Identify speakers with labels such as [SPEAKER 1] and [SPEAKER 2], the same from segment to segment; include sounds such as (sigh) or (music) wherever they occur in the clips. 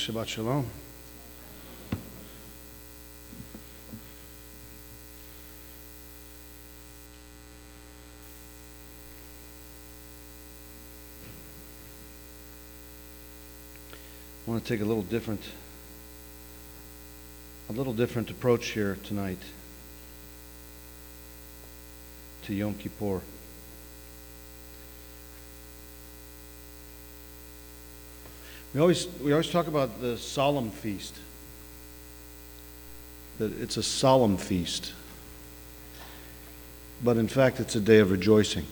[SPEAKER 1] Shabbat Shalom. I want to take a little different a little different approach here tonight to Yom Kippur. We always, we always talk about the solemn feast, that it's a solemn feast. But in fact, it's a day of rejoicing.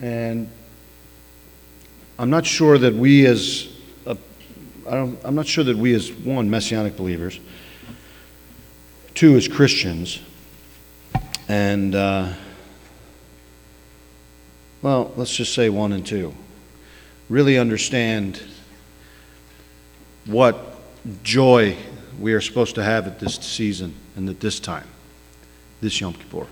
[SPEAKER 1] And I'm not sure that we as, a, I don't, I'm not sure that we as, one, Messianic believers, two, as Christians, and, uh, well, let's just say one and two really understand what joy we are supposed to have at this season and at this time, this Yom Kippur.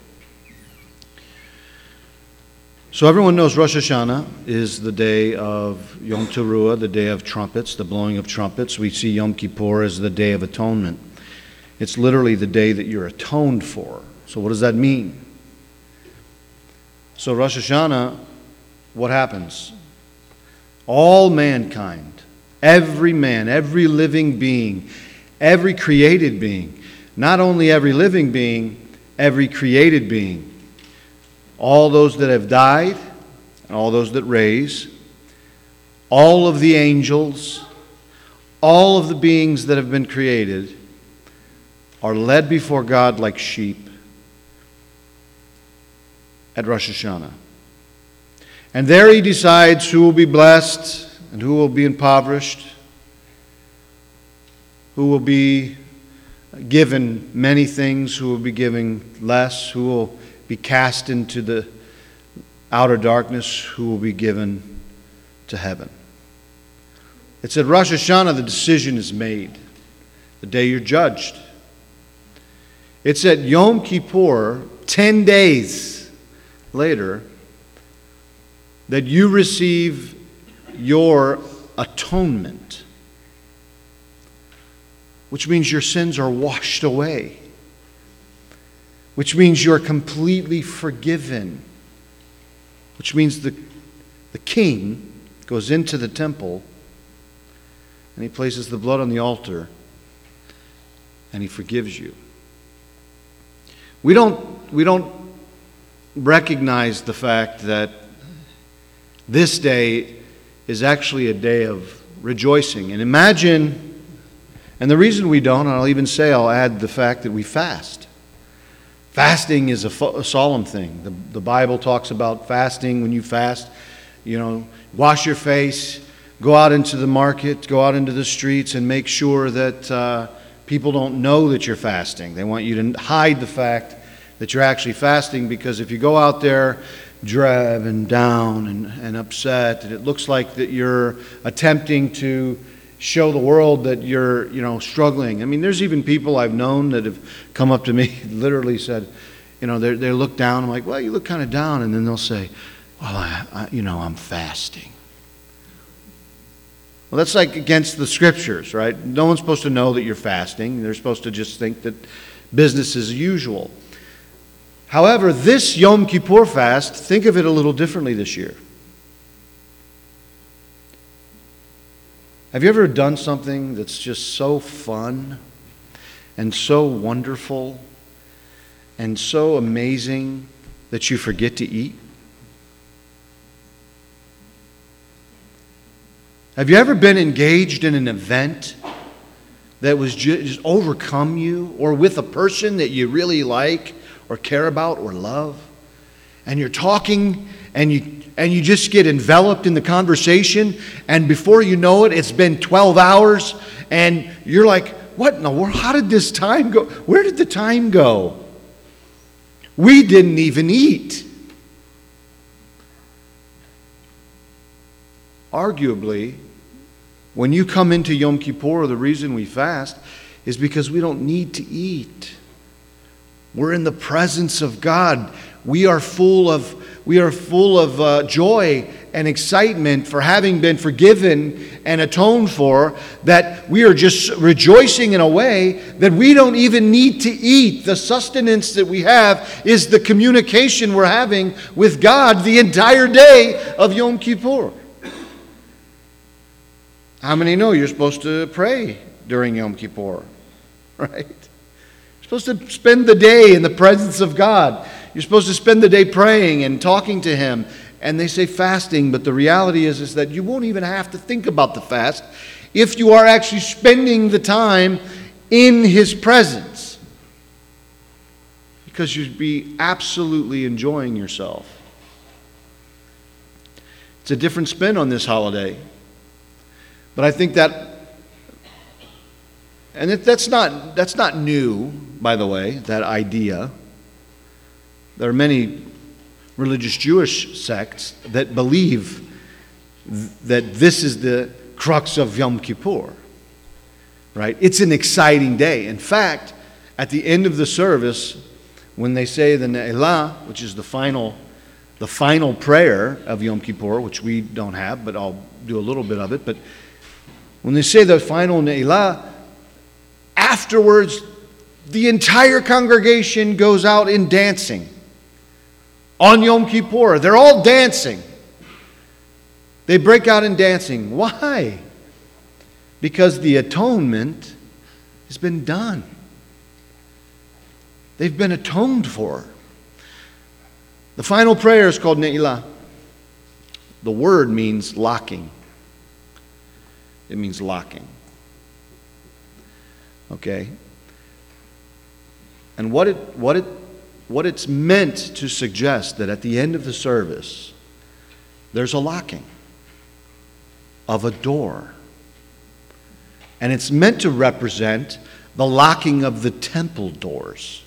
[SPEAKER 1] So everyone knows Rosh Hashanah is the day of Yom Teruah, the day of trumpets, the blowing of trumpets. We see Yom Kippur as the day of atonement. It's literally the day that you're atoned for. So what does that mean? So Rosh Hashanah, what happens? All mankind, every man, every living being, every created being, not only every living being, every created being, all those that have died, and all those that raise, all of the angels, all of the beings that have been created are led before God like sheep at Rosh Hashanah. And there he decides who will be blessed and who will be impoverished, who will be given many things, who will be given less, who will be cast into the outer darkness, who will be given to heaven. It's at Rosh Hashanah the decision is made, the day you're judged. It's at Yom Kippur, 10 days later, that you receive your atonement, which means your sins are washed away, which means you're completely forgiven, which means the, the king goes into the temple and he places the blood on the altar and he forgives you. We don't, we don't recognize the fact that this day is actually a day of rejoicing. And imagine, and the reason we don't, I'll even say, I'll add the fact that we fast. Fasting is a, fo- a solemn thing. The, the Bible talks about fasting when you fast. You know, wash your face, go out into the market, go out into the streets, and make sure that uh, people don't know that you're fasting. They want you to hide the fact that you're actually fasting because if you go out there driven down and, and upset, and it looks like that you're attempting to show the world that you're, you know, struggling. I mean, there's even people I've known that have come up to me, (laughs) literally said, you know, they they look down. I'm like, well, you look kind of down, and then they'll say, well, I, I, you know, I'm fasting. Well, that's like against the scriptures, right? No one's supposed to know that you're fasting. They're supposed to just think that business is usual. However, this Yom Kippur fast, think of it a little differently this year. Have you ever done something that's just so fun and so wonderful and so amazing that you forget to eat? Have you ever been engaged in an event that was just overcome you or with a person that you really like or care about or love? And you're talking and you and you just get enveloped in the conversation and before you know it it's been 12 hours and you're like what in the world how did this time go? Where did the time go? We didn't even eat. Arguably when you come into yom kippur the reason we fast is because we don't need to eat we're in the presence of god we are full of we are full of uh, joy and excitement for having been forgiven and atoned for that we are just rejoicing in a way that we don't even need to eat. The sustenance that we have is the communication we're having with God the entire day of Yom Kippur. How many know you're supposed to pray during Yom Kippur? (laughs) Right? Supposed to spend the day in the presence of God. You're supposed to spend the day praying and talking to Him. And they say fasting, but the reality is, is that you won't even have to think about the fast if you are actually spending the time in His presence. Because you'd be absolutely enjoying yourself. It's a different spin on this holiday. But I think that and that's not, that's not new, by the way, that idea. There are many religious Jewish sects that believe th- that this is the crux of Yom Kippur. Right? It's an exciting day. In fact, at the end of the service, when they say the Ne'ilah, which is the final, the final prayer of Yom Kippur, which we don't have, but I'll do a little bit of it. But when they say the final Ne'ilah, Afterwards, the entire congregation goes out in dancing. On Yom Kippur, they're all dancing. They break out in dancing. Why? Because the atonement has been done. They've been atoned for. The final prayer is called Ne'ilah. The word means locking. It means locking. Okay? And what, it, what, it, what it's meant to suggest that at the end of the service, there's a locking of a door. And it's meant to represent the locking of the temple doors.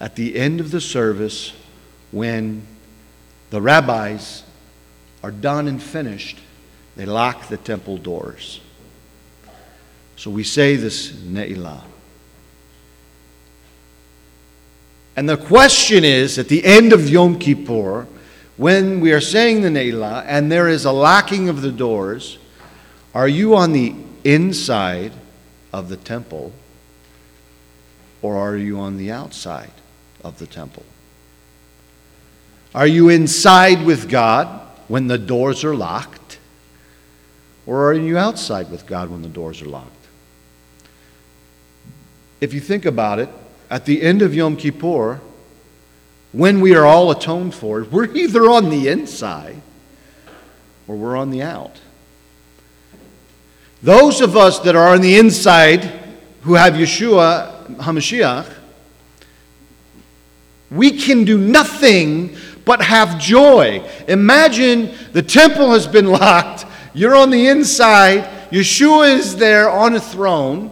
[SPEAKER 1] At the end of the service, when the rabbis are done and finished, they lock the temple doors. So we say this Ne'ilah. And the question is at the end of Yom Kippur, when we are saying the Ne'ilah and there is a locking of the doors, are you on the inside of the temple or are you on the outside of the temple? Are you inside with God when the doors are locked? Or are you outside with God when the doors are locked? If you think about it, at the end of Yom Kippur, when we are all atoned for, (laughs) we're either on the inside or we're on the out. Those of us that are on the inside who have Yeshua HaMashiach, we can do nothing but have joy. Imagine the temple has been (laughs) locked, you're on the inside, Yeshua is there on a throne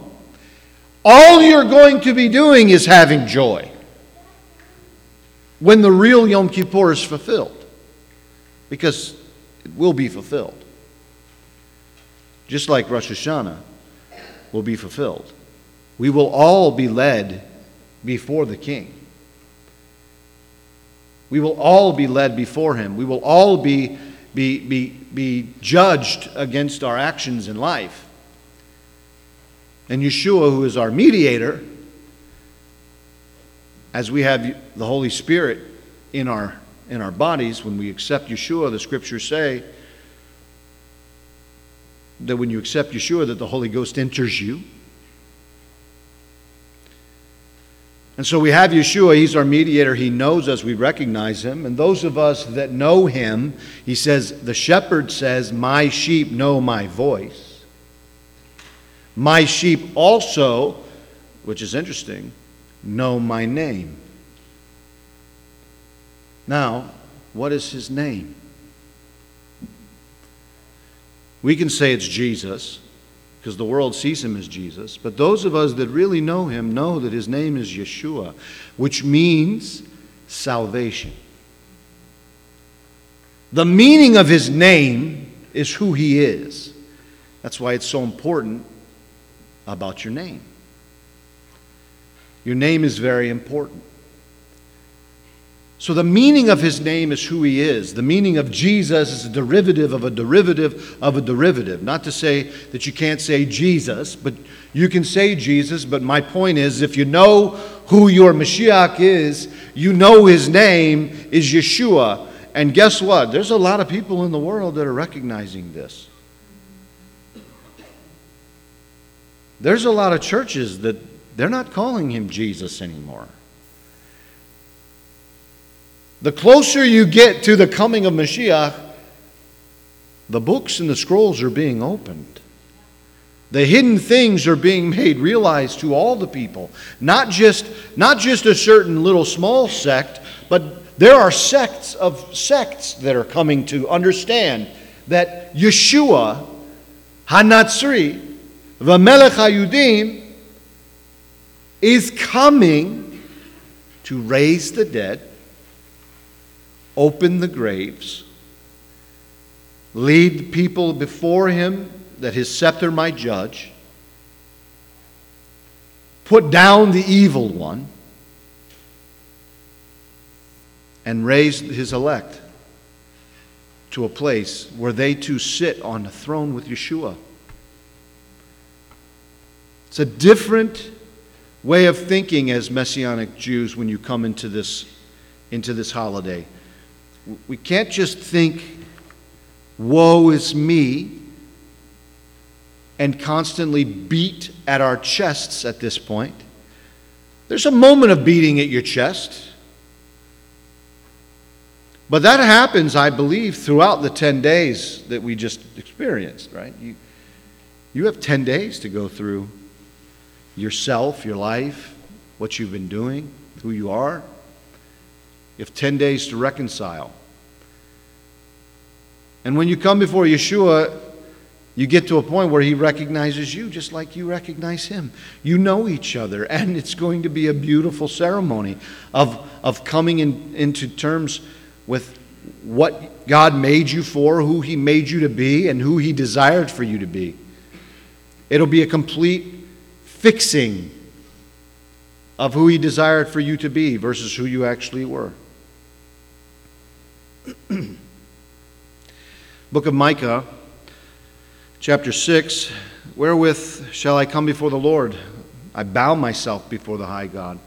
[SPEAKER 1] all you're going to be doing is having joy when the real Yom Kippur is fulfilled, because it will be fulfilled. Just like Rosh Hashanah will be fulfilled. We will all be led before the King. We will all be led before Him. We will all be, be, be, be judged against our actions in life. And Yeshua, who is our mediator, as we have the Holy Spirit in our, in our bodies, when we accept Yeshua, the scriptures say that when you accept Yeshua, that the Holy Ghost enters you. And so we have Yeshua, he's our mediator, he knows us, we recognize him. And those of us that know him, he says, the shepherd says, My sheep know my voice. My sheep also, which is interesting, know my name. Now, what is his name? We can say it's Jesus because the world sees him as Jesus, but those of us that really know him know that his name is Yeshua, which means salvation. The meaning of his name is who he is. That's why it's so important about your name. Your name is very important. So, the meaning of his name is who he is. The meaning of Jesus is a derivative of a derivative of a derivative. Not to say that you can't say Jesus, but you can say Jesus. But my point is if you know who your Mashiach is, you know his name is Yeshua. And guess what? There's a lot of people in the world that are recognizing this. There's a lot of churches that they're not calling him Jesus anymore. The closer you get to the coming of Mashiach, the books and the scrolls are being opened. The hidden things are being made realized to all the people. Not just, not just a certain little small sect, but there are sects of sects that are coming to understand that Yeshua, Hanatzri, Vamelech HaYudim, is coming to raise the dead open the graves, lead people before him that his scepter might judge, put down the evil one, and raise his elect to a place where they too sit on the throne with Yeshua. It's a different way of thinking as Messianic Jews when you come into this, into this holiday. We can't just think, woe is me, and constantly beat at our chests at this point. There's a moment of beating at your chest. But that happens, I believe, throughout the 10 days that we just experienced, right? You, you have 10 days to go through yourself, your life, what you've been doing, who you are. You have 10 days to reconcile. And when you come before Yeshua, you get to a point where he recognizes you just like you recognize him. You know each other, and it's going to be a beautiful ceremony of, of coming in, into terms with what God made you for, who he made you to be, and who he desired for you to be. It'll be a complete fixing of who he desired for you to be versus who you actually were. (clears throat) Book of Micah, chapter 6 Wherewith shall I come before the Lord? I bow myself before the high God.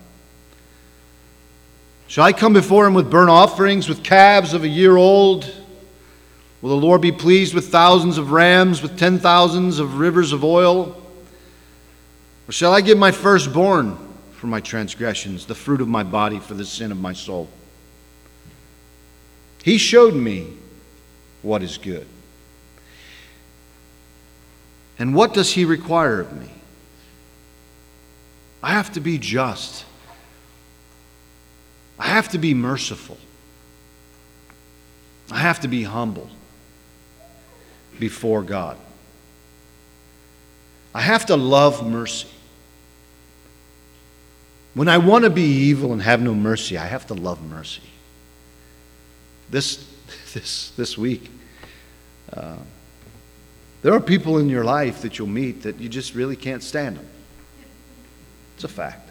[SPEAKER 1] Shall I come before him with burnt offerings, with calves of a year old? Will the Lord be pleased with thousands of rams, with ten thousands of rivers of oil? Or shall I give my firstborn for my transgressions, the fruit of my body for the sin of my soul? He showed me what is good. And what does He require of me? I have to be just. I have to be merciful. I have to be humble before God. I have to love mercy. When I want to be evil and have no mercy, I have to love mercy. This, (laughs) this, this week, uh, there are people in your life that you'll meet that you just really can't stand them. It's a fact.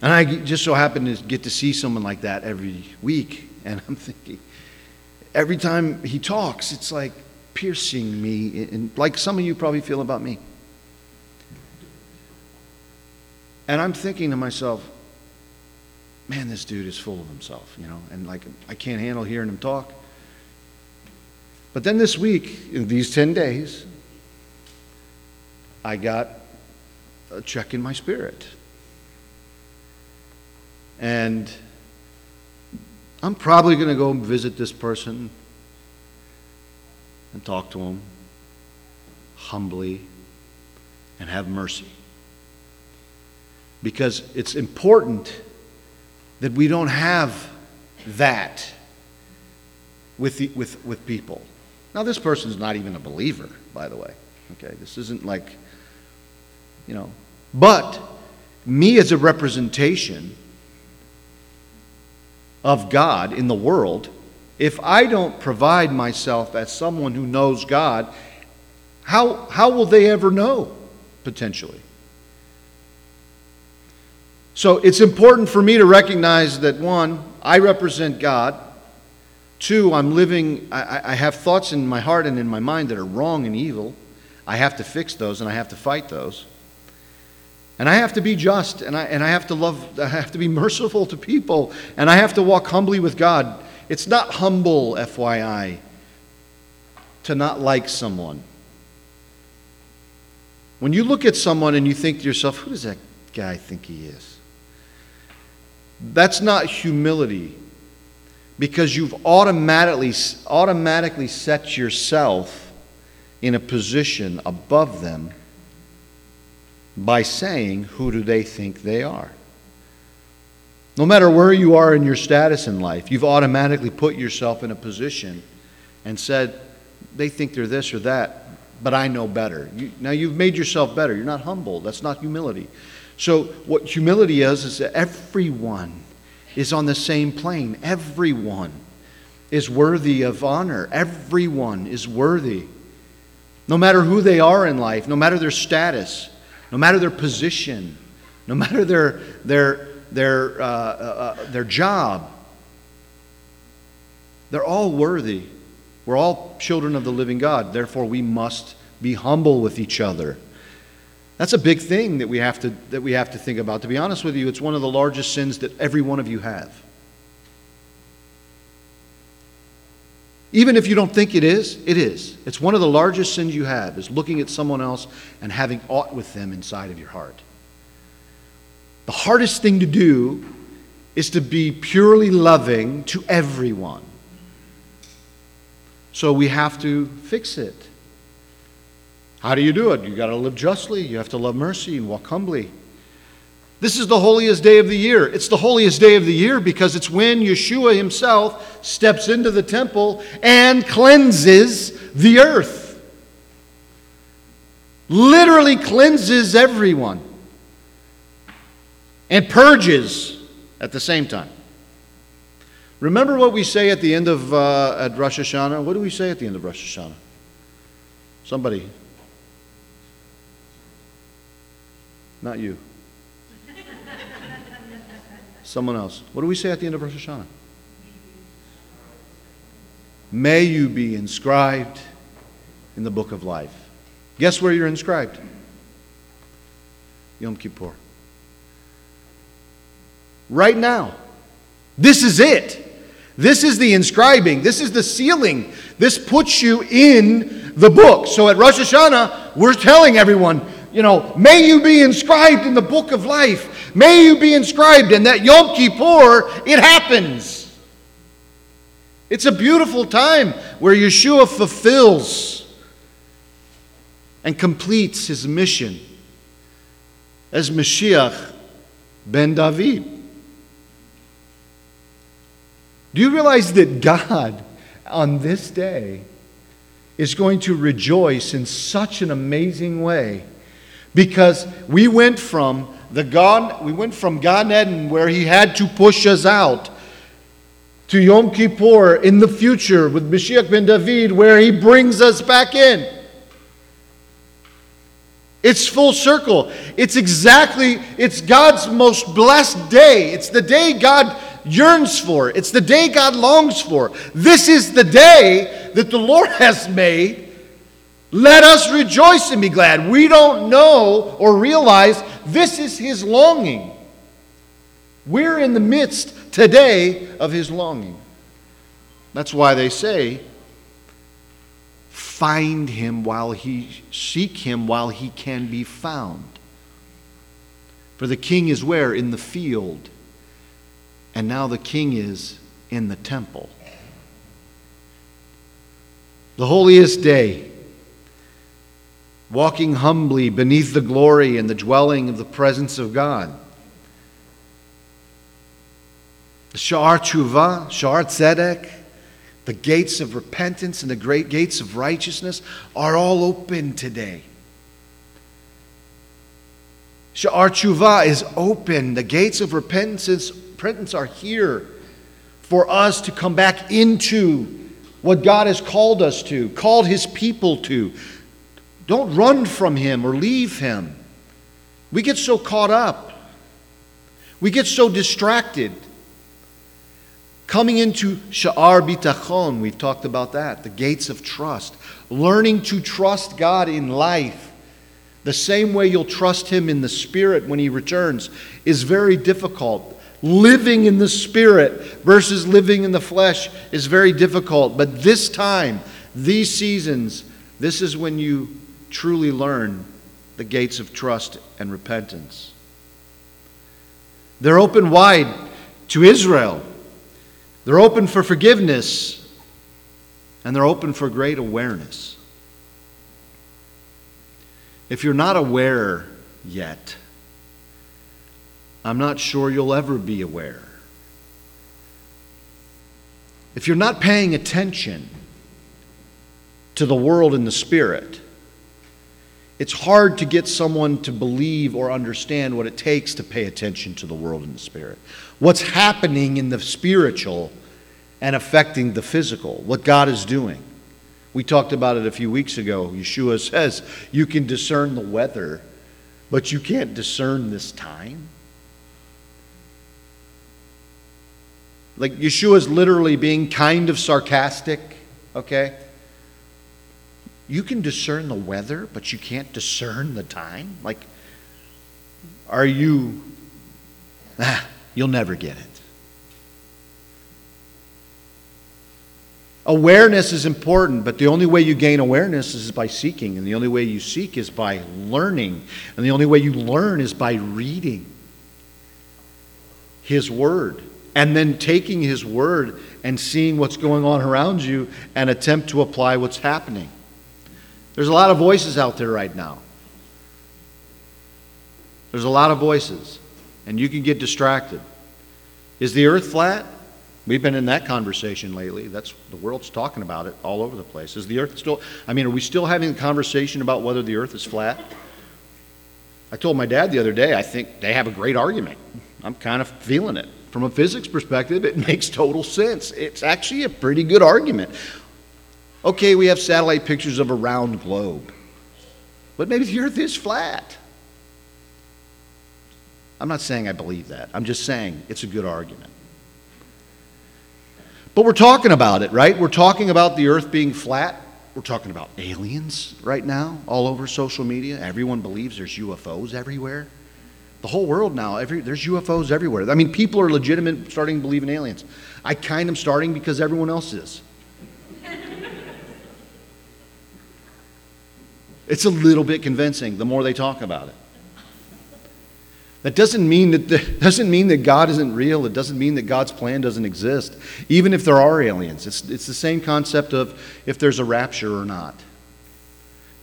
[SPEAKER 1] And I just so happen to get to see someone like that every week, (laughs) and I'm thinking, every time he talks, it's like piercing me, and like some of you probably feel about me. And I'm thinking to myself, man, this dude is full of himself, you know, and like I can't handle hearing him talk. But then this week, in these 10 days, I got a check in my spirit. And I'm probably going to go visit this person and talk to him humbly and have mercy. Because it's important that we don't have that with, the, with, with people. Now, this person's not even a believer, by the way. Okay, this isn't like, you know, but me as a representation of God in the world, if I don't provide myself as someone who knows God, how, how will they ever know, potentially? So it's important for me to recognize that one, I represent God. Two, I'm living, I, I have thoughts in my heart and in my mind that are wrong and evil. I have to fix those and I have to fight those. And I have to be just and I, and I have to love, I have to be merciful to people and I have to walk humbly with God. It's not humble, FYI, to not like someone. When you look at someone and you think to yourself, who does that guy think he is? That's not humility because you've automatically, automatically set yourself in a position above them by saying, Who do they think they are? No matter where you are in your status in life, you've automatically put yourself in a position and said, They think they're this or that, but I know better. You, now you've made yourself better. You're not humble. That's not humility. So, what humility is, is that everyone is on the same plane. Everyone is worthy of honor. Everyone is worthy. No matter who they are in life, no matter their status, no matter their position, no matter their, their, their, uh, uh, uh, their job, they're all worthy. We're all children of the living God. Therefore, we must be humble with each other. That's a big thing that we have to, that we have to think about. To be honest with you, it's one of the largest sins that every one of you have. Even if you don't think it is, it is. It's one of the largest sins you have, is looking at someone else and having aught with them inside of your heart. The hardest thing to do is to be purely loving to everyone. So we have to fix it. How do you do it? You got to live justly, you have to love mercy and walk humbly. This is the holiest day of the year. It's the holiest day of the year because it's when Yeshua himself steps into the temple and cleanses the earth. Literally cleanses everyone and purges at the same time. Remember what we say at the end of uh, at Rosh Hashanah? What do we say at the end of Rosh Hashanah? Somebody. Not you. Someone else. What do we say at the end of Rosh Hashanah? May you be inscribed in the book of life. Guess where you're inscribed? Yom Kippur. Right now. This is it. This is the inscribing. This is the sealing. This puts you in the book. So at Rosh Hashanah, we're telling everyone, you know, may you be inscribed in the book of life. May you be inscribed in that Yom Kippur, it happens. It's a beautiful time where Yeshua fulfills and completes his mission as Mashiach ben David. Do you realize that God on this day is going to rejoice in such an amazing way? Because we went from the God, we went from Gan Eden, where He had to push us out, to Yom Kippur in the future with Mashiach ben David, where He brings us back in. It's full circle. It's exactly, it's God's most blessed day. It's the day God yearns for. It's the day God longs for. This is the day that the Lord has made. Let us rejoice and be glad. We don't know or realize this is his longing. We're in the midst today of his longing. That's why they say, find him while he seek him while he can be found. For the king is where? In the field. And now the king is in the temple. The holiest day walking humbly beneath the glory and the dwelling of the presence of God. The Sha'ar Tshuva, Sha'ar Tzedek, the gates of repentance and the great gates of righteousness are all open today. Sha'ar Tshuva is open. The gates of repentance, repentance are here for us to come back into what God has called us to, called His people to, don't run from Him or leave Him. We get so caught up. We get so distracted. Coming into Sha'ar Bitachon, we've talked about that, the gates of trust. Learning to trust God in life, the same way you'll trust Him in the Spirit when He returns, is very difficult. Living in the Spirit versus living in the flesh is very difficult. But this time, these seasons, this is when you truly learn the gates of trust and repentance. They're open wide to Israel. They're open for forgiveness and they're open for great awareness. If you're not aware yet, I'm not sure you'll ever be aware. If you're not paying attention to the world and the spirit, it's hard to get someone to believe or understand what it takes to pay attention to the world and the spirit. What's happening in the spiritual and affecting the physical, what God is doing. We talked about it a few weeks ago. Yeshua says you can discern the weather, but you can't discern this time. Like Yeshua's literally being kind of sarcastic, okay? You can discern the weather, but you can't discern the time? Like, are you. Ah, you'll never get it. Awareness is important, but the only way you gain awareness is by seeking, and the only way you seek is by learning, and the only way you learn is by reading His Word, and then taking His Word and seeing what's going on around you and attempt to apply what's happening. There's a lot of voices out there right now. There's a lot of voices, and you can get distracted. Is the earth flat? We've been in that conversation lately. That's the world's talking about it all over the place. Is the earth still I mean, are we still having a conversation about whether the earth is flat? I told my dad the other day, I think they have a great argument. I'm kind of feeling it. From a physics perspective, it (laughs) makes total sense. It's actually a pretty good argument. Okay, we have satellite pictures of a round globe, but maybe the earth is flat. I'm not saying I believe that. I'm just saying it's a good argument. But we're talking about it, right? We're talking about the earth being flat. We're talking about aliens right now, all over social media. Everyone believes there's UFOs everywhere. The whole world now, every, there's UFOs everywhere. I mean, people are legitimate starting to believe in aliens. I kind of am starting because everyone else is. It's a little bit convincing the more they talk about it. That doesn't mean that the, (laughs) doesn't mean that God isn't real. It doesn't mean that God's plan doesn't exist, even if there are aliens. It's, it's the same concept of if there's a rapture or not.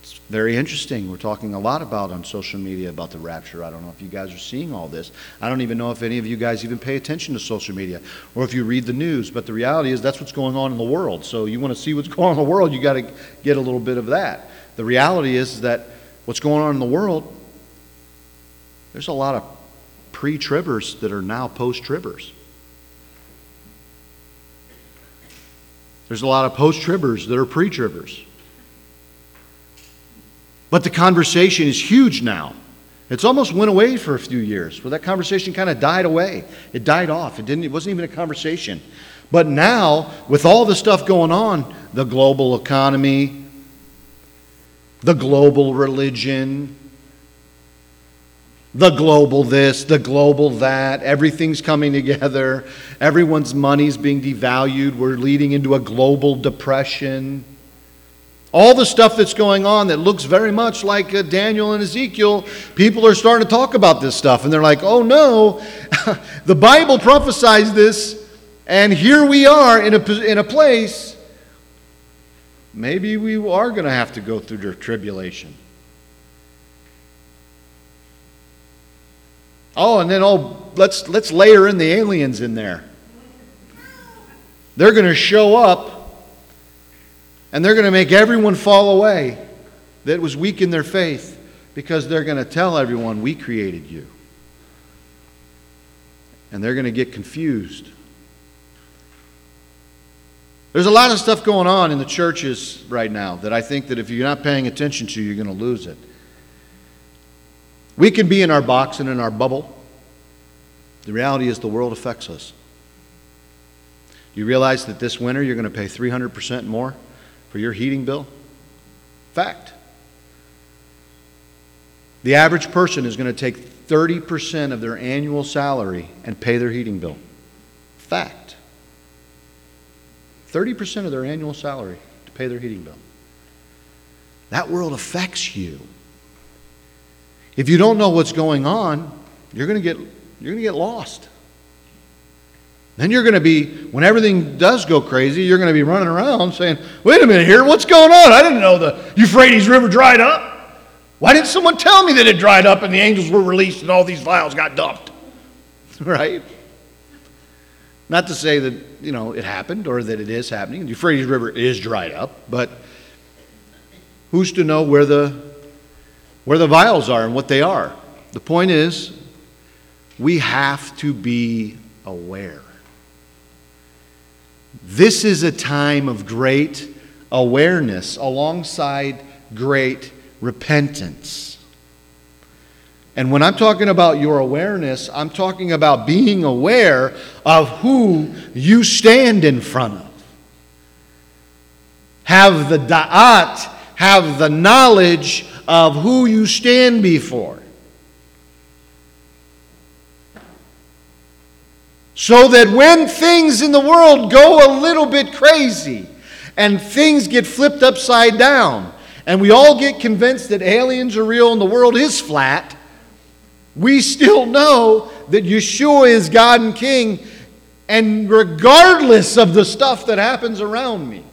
[SPEAKER 1] It's very interesting. We're talking a lot about on social media about the rapture. I don't know if you guys are seeing all this. I don't even know if any of you guys even pay attention to social media or if you read the news. But the reality is that's what's going on in the world. So you want to see what's (laughs) going on in the world, you got to get a little bit of that. The reality is that what's going on in the world, there's a lot of pre tribbers that are now post tribbers. There's a lot of post tribbers that are pre tribbers. But the conversation is huge now. It's almost went away for a few years. Well, that conversation kind of died away. It died off. It didn't. It wasn't even a conversation. But now, with all the stuff going on, the global economy, the global religion, the global this, the global that, everything's coming together, everyone's money's being devalued, we're leading into a global depression. All the stuff that's going on that looks very much like uh, Daniel and Ezekiel, people are starting to talk about this stuff and they're like, oh no, (laughs) the Bible prophesies this, and here we are in a, in a place maybe we are going to have to go through tribulation. Oh, and then oh, let's let's layer in the aliens in there. They're going to show up and they're going to make everyone fall away that was weak in their faith because they're going to tell everyone we created you. And they're going to get confused there's a lot of stuff going on in the churches right now that I think that if you're not paying attention to, you're going to lose it. We can be in our box and in our bubble. The reality is the world affects us. Do You realize that this winter you're going to pay 300% more for your heating bill? Fact. The average person is going to take 30% of their annual salary and pay their heating bill. Fact. 30% of their annual salary to pay their heating bill. That world affects you. If you don't know what's going on, you're going to get, you're going to get lost. Then you're going to be, when everything does go crazy, you're going to be running around saying, wait a minute here, what's going on? I didn't know the Euphrates River dried up. Why didn't someone tell me that it dried up and the angels were released and all these vials got dumped? (laughs) right? Not to say that, you know, it happened or that it is happening. The Euphrates River is dried up, but who's to know where the where the vials are and what they are? The point is we have to be aware. This is a time of great awareness alongside great repentance. And when I'm talking about your awareness, I'm talking about being aware of who you stand in front of. Have the da'at, have the knowledge of who you stand before. So that when things in the world go a little bit crazy and things get flipped upside down, and we all get convinced that aliens are real and the world is flat, we still know that Yeshua is God and King, and regardless of the stuff that happens around me,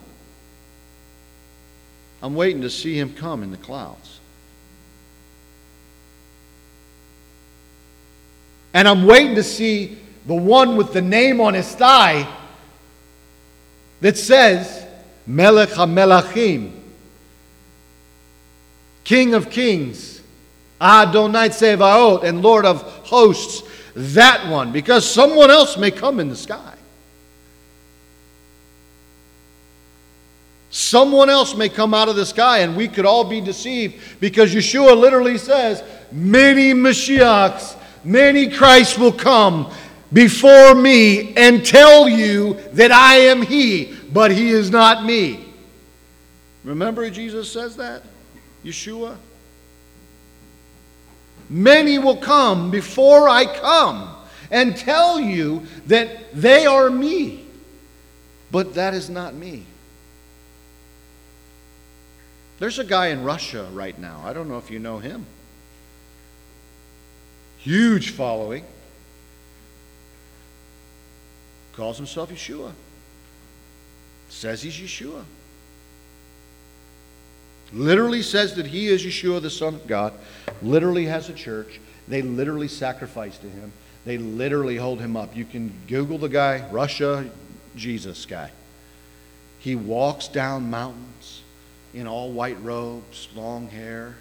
[SPEAKER 1] I'm waiting to see him come in the clouds. And I'm waiting to see the one with the name on his thigh that says, Melech HaMelachim, King of kings, Adonai Tsevaot, and Lord of hosts, that one, because someone else may come in the sky. Someone else may come out of the sky, and we could all be deceived because Yeshua literally says, Many Mashiachs, many Christs will come before me and tell you that I am He, but He is not me. Remember Jesus says that? Yeshua? Many will come before I come and tell you that they are me, but that is not me. There's a guy in Russia right now. I don't know if you know him. Huge following. Calls himself Yeshua. Says he's Yeshua literally says that he is Yeshua, the Son of God, literally has a church. They literally sacrifice to him. They literally hold him up. You can Google the guy, Russia, Jesus guy. He walks down mountains in all white robes, long hair,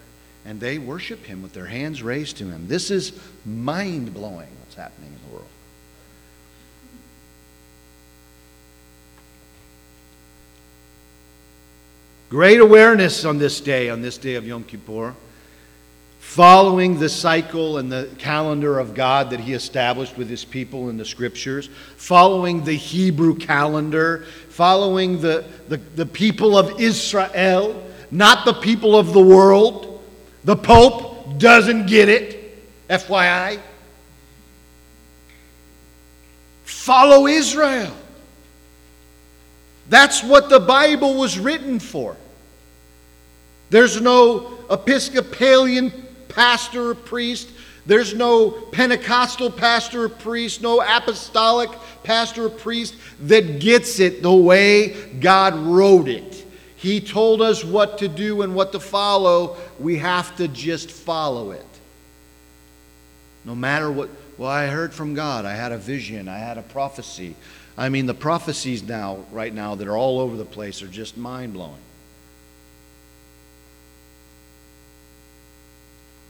[SPEAKER 1] and they worship him with their hands raised to him. This is mind blowing what's happening in the world. Great awareness on this day, on this day of Yom Kippur, following the cycle and the calendar of God that He established with His people in the Scriptures, following the Hebrew calendar, following the, the, the people of Israel, not the people of the world. The Pope doesn't get it, FYI. Follow Israel. That's what the Bible was written for. There's no Episcopalian pastor or priest. There's no Pentecostal pastor or priest, no apostolic pastor or priest that gets it the way God wrote it. He told us what to do and what to follow. We have to just follow it. No matter what, well, I heard from God. I had a vision. I had a prophecy. I mean, the prophecies now, right now, that are all over the place are just mind blowing.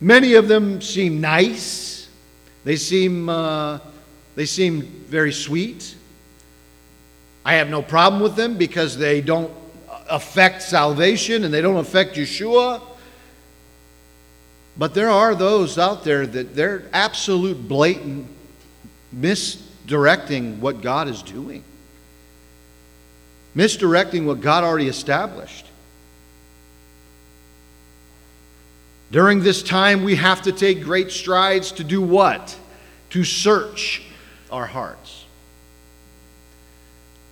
[SPEAKER 1] Many of them seem nice. They seem, uh, they seem very sweet. I have no problem with them because they don't affect salvation and they don't affect Yeshua. But there are those out there that they're absolute blatant misdirecting what God is doing, misdirecting what God already established. During this time, we have to take great strides to do what? To search our hearts.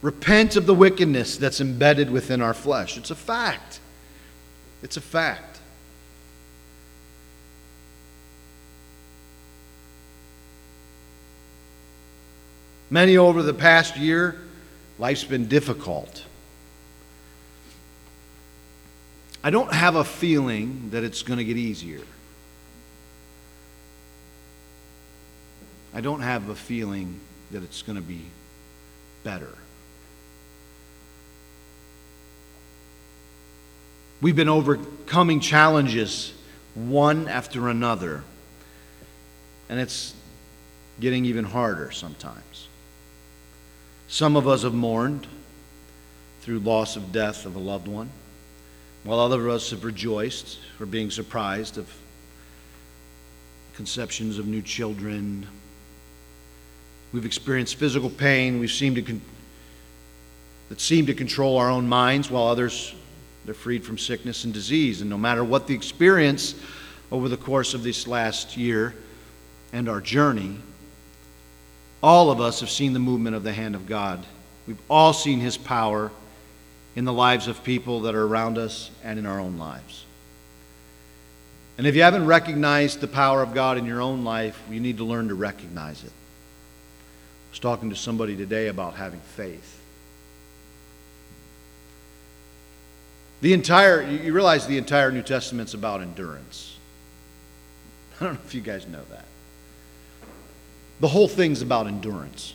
[SPEAKER 1] Repent of the wickedness that's embedded within our flesh. It's a fact. It's a fact. Many over the past year, life's been difficult. I don't have a feeling that it's going to get easier. I don't have a feeling that it's going to be better. We've been overcoming challenges one after another, and it's getting even harder sometimes. Some of us have mourned through loss of death of a loved one while others of us have rejoiced for being surprised of conceptions of new children. We've experienced physical pain. We've seemed to con- that seem to control our own minds, while others they're freed from sickness and disease. And no matter what the experience over the course of this last year and our journey, all of us have seen the movement of the hand of God. We've all seen His power in the lives of people that are around us and in our own lives. And if you haven't recognized the power of God in your own life, you need to learn to recognize it. I was talking to somebody today about having faith. The entire, you realize the entire New Testament's about endurance. (laughs) I don't know if you guys know that. The whole thing's about endurance.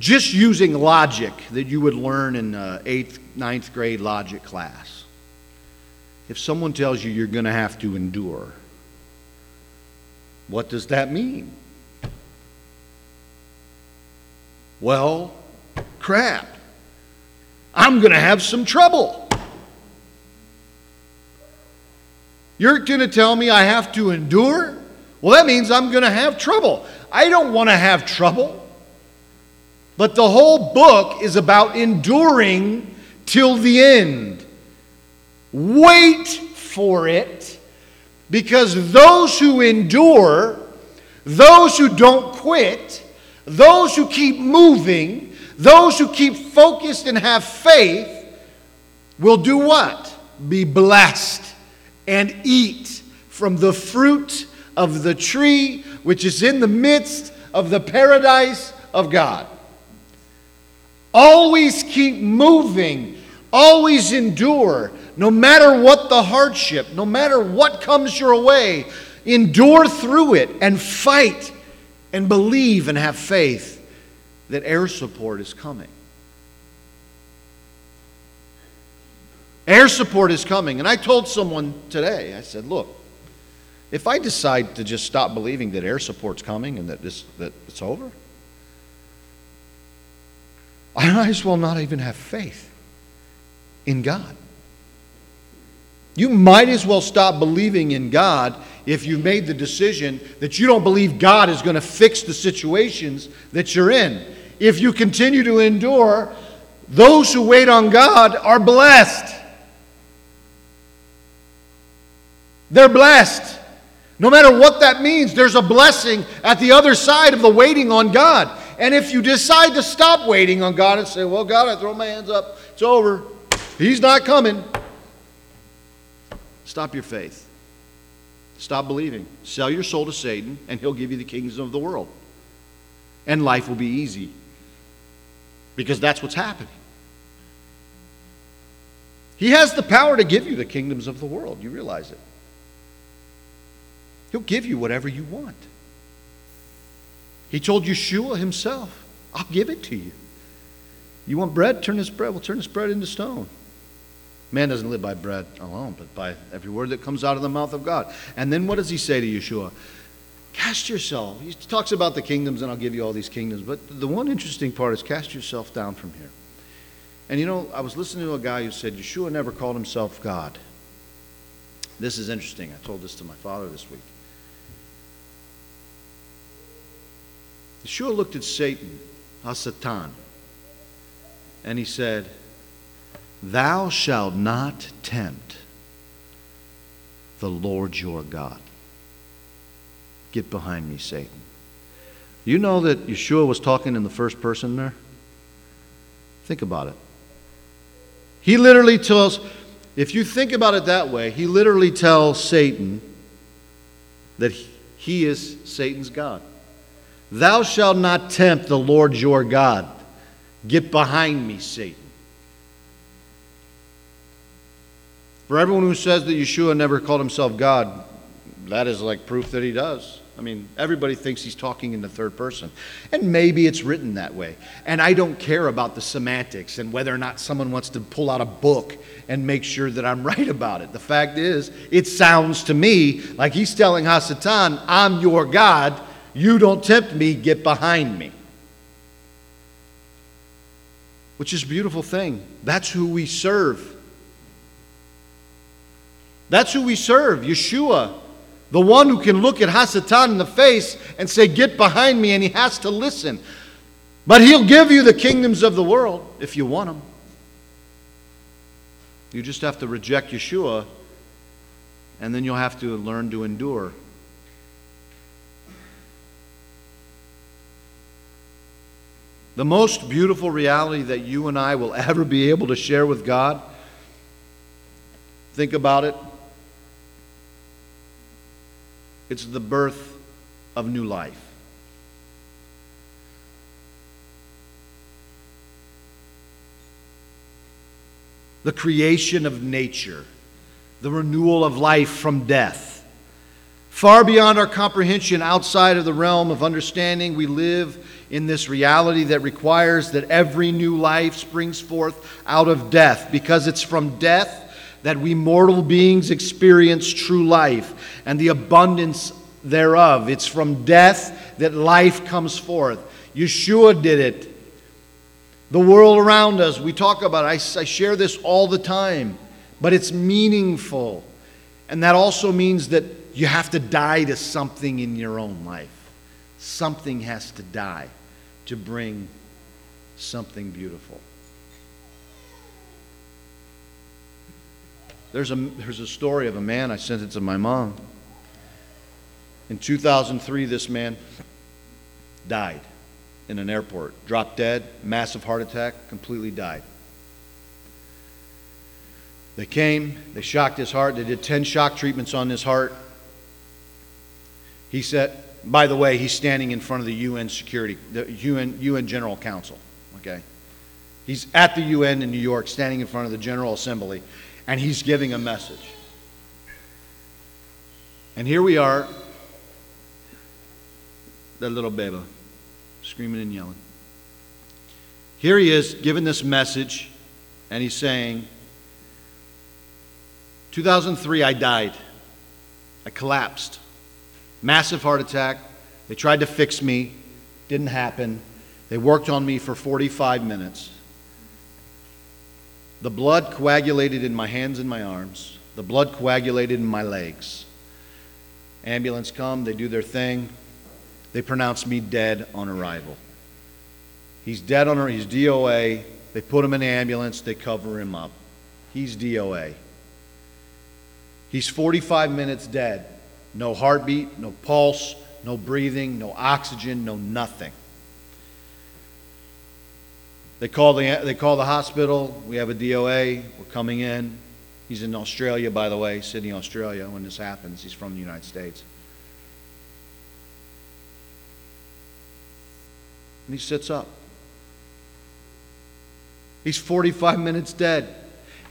[SPEAKER 1] Just using logic that you would learn in uh, eighth, ninth grade logic class. If someone tells you you're going to have to endure, what does that mean? Well, crap. I'm going to have some trouble. You're going to tell me I have to endure? Well, that means I'm going to have trouble. I don't want to have trouble. But the whole book is about enduring till the end. Wait for it, because those who endure, those who don't quit, those who keep moving, those who keep focused and have faith, will do what? Be blessed and eat from the fruit of the tree which is in the midst of the paradise of God. Always keep moving. Always endure. No matter what the hardship, no matter what comes your way, endure through it and fight and believe and have faith that air support is coming. Air support is coming. And I told someone today, I said, look, if I decide to just stop believing that air support's coming and that, this, that it's over, I might as well not even have faith in God. You might as well stop believing in God if you've made the decision that you don't believe God is going to fix the situations that you're in. If you continue to endure, those who wait on God are blessed. They're blessed. No matter what that means, there's a blessing at the other side of the waiting on God. And if you decide to stop waiting on God and say, Well, God, I throw my hands up, it's over, He's not coming, stop your faith. Stop believing. Sell your soul to Satan, and he'll give you the kingdoms of the world. And life will be easy. Because that's what's happening. He has the power to give you the kingdoms of the world. You realize it. He'll give you whatever you want. He told Yeshua himself, I'll give it to you. You want bread? Turn this bread. We'll turn this bread into stone. Man doesn't live by bread alone, but by every word that comes out of the mouth of God. And then what does he say to Yeshua? Cast yourself. He talks about the kingdoms, and I'll give you all these kingdoms. But the one interesting part is cast yourself down from here. And you know, I was listening to a guy who said Yeshua never called himself God. This is interesting. I told this to my father this week. Yeshua looked at Satan, Hasatan, and he said, Thou shalt not tempt the Lord your God. Get behind me, Satan. You know that Yeshua was talking in the first person there? Think about it. He literally tells, if you think about it that way, he literally tells Satan that he is Satan's God. Thou shalt not tempt the Lord your God. Get behind me, Satan. For everyone who says that Yeshua never called himself God, that is like proof that he does. I mean, everybody thinks he's talking in the third person. And maybe it's written that way. And I don't care about the semantics and whether or not someone wants to pull out a book and make sure that I'm (laughs) right about it. The fact is, it sounds to me like he's telling Hasatan, I'm your God. You don't tempt me, get behind me. Which is a beautiful thing. That's who we serve. That's who we serve, Yeshua. The one who can look at Hasatan in the face and say, Get behind me, and he has to listen. But he'll give you the kingdoms of the world if you want them. You just have to reject Yeshua, and then you'll have to learn to endure. The most beautiful reality that you and I will (laughs) ever be able to share with God, think about it, it's the birth of new life. The creation of nature, the renewal of life from death. Far beyond our comprehension, outside of the realm of understanding, we live in this reality that requires that every new life springs forth out of death, because it's from death that we mortal beings experience true life and the abundance thereof. It's from death that life comes forth. Yeshua did it. The world around us, we talk about, I, I share this all the time, but it's meaningful. And that also means that you have to die to something in your own life. Something has to die to bring something beautiful. There's a, there's a story of a man, I sent it to my mom. In 2003, this man died in an airport, dropped dead, massive heart attack, completely died. They came, they shocked his heart, they did 10 shock treatments on his heart. He said, by the way, he's standing in front of the UN security, the UN, UN General Council, okay? He's at the UN in New York, standing in front of the General Assembly and he's giving a message. And here we are, that little baby, screaming and yelling. Here he is giving this message, and he's saying, 2003, I died. I collapsed. Massive heart attack. They tried to fix me, didn't happen. They worked on me for 45 minutes. The blood coagulated in my hands and my arms. The blood coagulated in my legs. Ambulance come, they do their thing. They pronounce me dead on arrival. He's dead on arrival. he's DOA. They put him in the ambulance, they cover him up. He's DOA. He's 45 minutes dead. No heartbeat, no pulse, no breathing, no oxygen, no nothing. They call the, they call the hospital. We have a DOA. We're coming in. He's in Australia, by the way, Sydney, Australia, when this happens. He's from the United States. And he sits up. He's 45 minutes dead.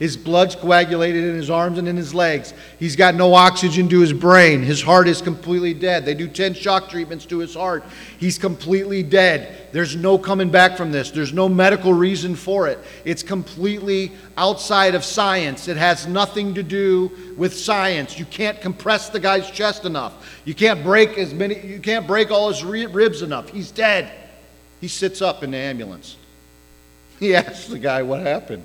[SPEAKER 1] His blood's coagulated in his arms and in his legs. He's got no oxygen to his brain. His heart is completely dead. They do 10 shock treatments to his heart. He's completely dead. There's no coming back from this. There's no medical reason for it. It's completely outside of science. It has nothing to do with science. You can't compress the guy's chest enough. You can't break as many you can't break all his ribs enough. He's dead. He sits up in the ambulance. He (laughs) asks the guy what happened.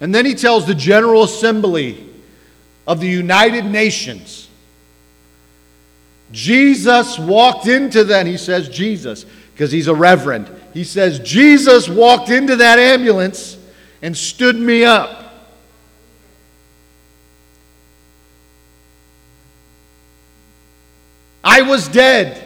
[SPEAKER 1] And then he tells the General Assembly of the United Nations. Jesus walked into that. He says, Jesus, because he's a reverend. He says, Jesus walked into that ambulance and stood me up. I was dead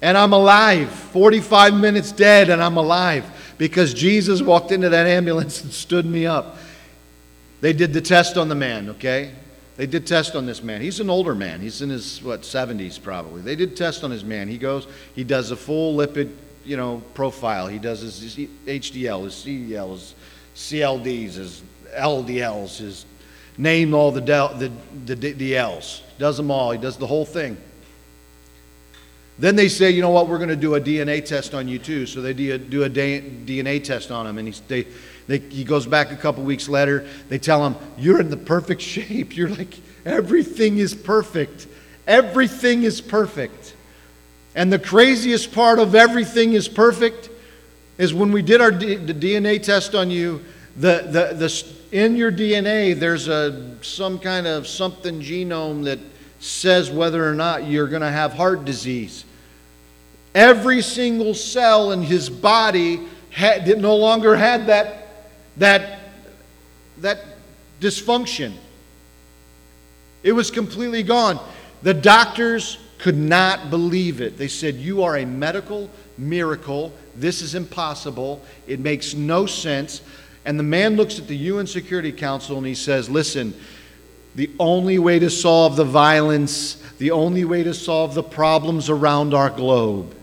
[SPEAKER 1] and I'm alive. 45 minutes dead and I'm alive because Jesus walked into that ambulance and stood me up. They did the test on the man, okay? They did test on this man. He's an older man. He's in his, what, 70s probably. They did test on his man. He goes, he does a full lipid, you know, profile. He does his, HDL, his CDL, his CLDs, his LDLs, his name all the, del, the, the, the L's. Does them all. He does the whole thing. Then they say, you know what, we're going to do a DNA test on you too. So they do a, DNA test on him. And he, they, they, he goes back a couple weeks later. They tell him, you're in the perfect (laughs) shape. You're like, everything is perfect. Everything is perfect. And the craziest part of everything is perfect is when we did our D, the DNA test on you, the, the, the, in your DNA, there's a, some kind of something genome that says whether or not you're going to have heart disease. Every single cell in his body had, no longer had that, that, that dysfunction. It was completely gone. The doctors could not believe it. They said, You are a medical miracle. This is impossible. It makes no sense. And the man looks at the UN Security Council and he says, Listen, the only way to solve the violence, the only way to solve the problems around our globe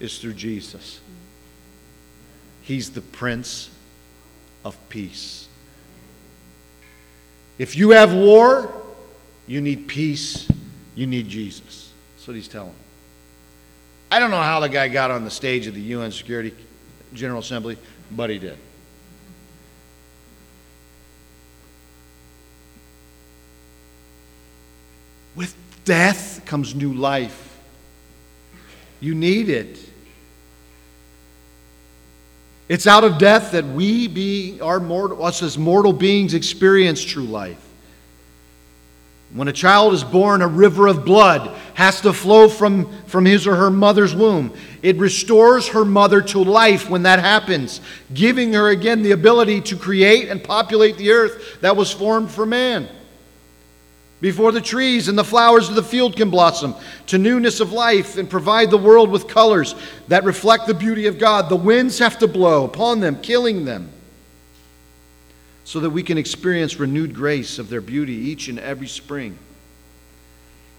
[SPEAKER 1] is through Jesus. He's the Prince of Peace. If you have war, you need peace, you need Jesus. That's what he's telling. I don't know how the guy got on the stage of the UN Security General Assembly, but he did. With death comes new life. You need it. It's out of death that we, be our mortal, us as mortal beings, experience true life. When a child is born, a river of blood has to flow from, from his or her mother's womb. It restores her mother to life when that happens, giving her again the ability to create and populate the earth that was formed for man before the trees and the flowers of the field can blossom to newness of life and provide the world with colors that reflect the beauty of God. The winds have to blow upon them, killing them, so that we can experience renewed grace of their beauty each and every spring.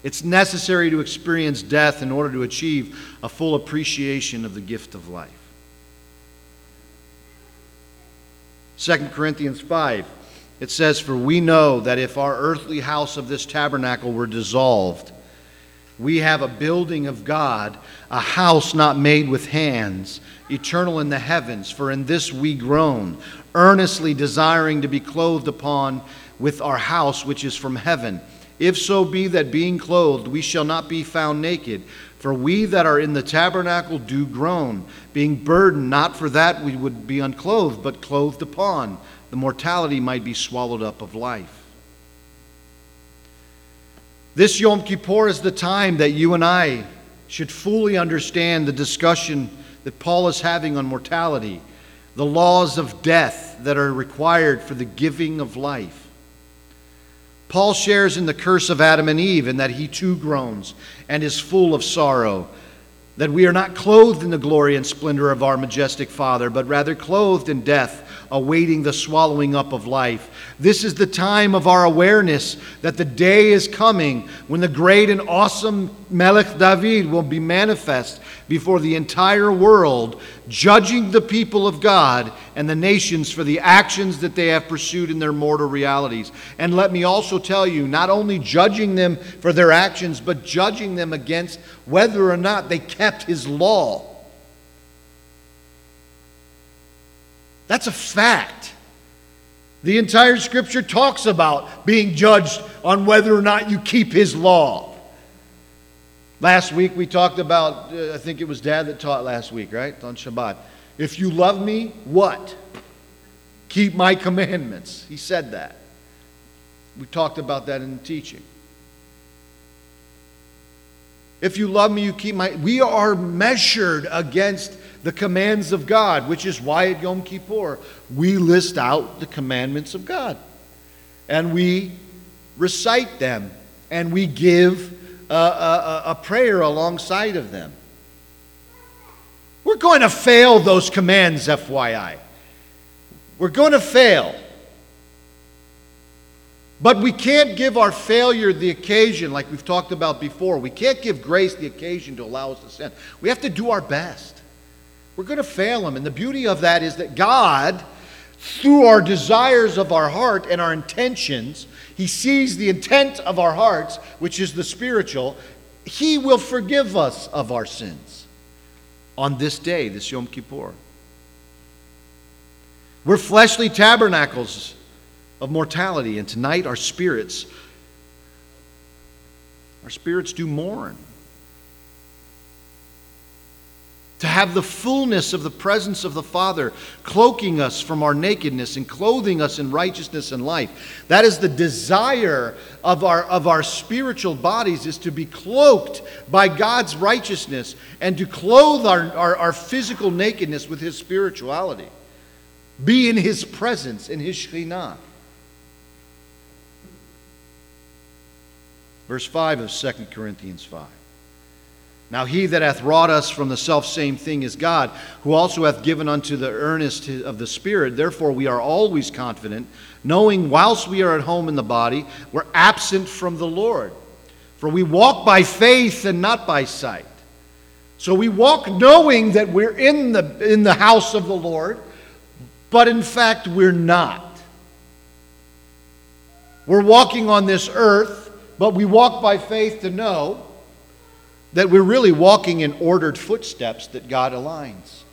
[SPEAKER 1] It's necessary to experience death in order to achieve a full appreciation of the gift of life. 2 Corinthians 5 it says, For we know that if our earthly house of this tabernacle were dissolved, we have a building of God, a house not made with hands, eternal in the heavens. For in this we groan, earnestly desiring to be clothed upon with our house which is from heaven. If so be that being clothed we shall not be found naked. For we that are in the tabernacle do groan, being burdened, not for that we would be unclothed, but clothed upon the mortality might be swallowed up of life. This Yom Kippur is the time that you and I should fully understand the discussion that Paul is having on mortality, the laws of death that are required for the giving of life. Paul shares in the curse of Adam and Eve in that he too groans and is full of sorrow that we are not clothed in the glory and splendor of our majestic Father, but rather clothed in death, awaiting the swallowing up of life. This is the time of our awareness that the day is coming when the great and awesome Melech David will be manifest before the entire world, judging the people of God and the nations for the actions that they have pursued in their mortal realities. And let me also tell you, not only judging them for their actions, but judging them against whether or not they kept his law. That's a fact. The entire scripture talks about being judged on whether or not you keep his law. Last week we talked about, uh, I think it was Dad that taught last week, right? On Shabbat. If you love me, what? keep my commandments. He said that. We talked about that in teaching. If you love me, you keep my. We are measured against the commands of God, which is why at Yom Kippur we list out the commandments of God. And we recite them and we give a, a, a prayer alongside of them. We're going to fail those commands, FYI. We're going to fail. But we can't give our failure the occasion, like we've talked about before. We can't give grace the occasion to allow us to sin. We have to do our best. We're going to fail Him. And the beauty of that is that God, through our desires of our heart and our intentions, He sees the intent of our hearts, which is the spiritual. He will forgive us of our sins on this day, this Yom Kippur. We're fleshly tabernacles of mortality, and tonight our spirits, our spirits do mourn. To have the fullness of the presence of the Father cloaking us from our nakedness and clothing us in righteousness and life. That is the desire of our, of our spiritual bodies is to be cloaked by God's righteousness and to clothe our, our, our physical nakedness with His spirituality. Be in His presence, in His Shekhinah. Verse 5 of 2 Corinthians 5. Now he that hath wrought us from the self same thing is God, who also hath given unto the earnest of the Spirit. Therefore we are always confident, knowing whilst we are at home in the body, we're absent from the Lord. For we walk by faith and not by sight. So we walk knowing that we're in the, in the house of the Lord, but in fact we're not. We're walking on this earth but we walk by faith to know that we're really walking in ordered footsteps that God aligns.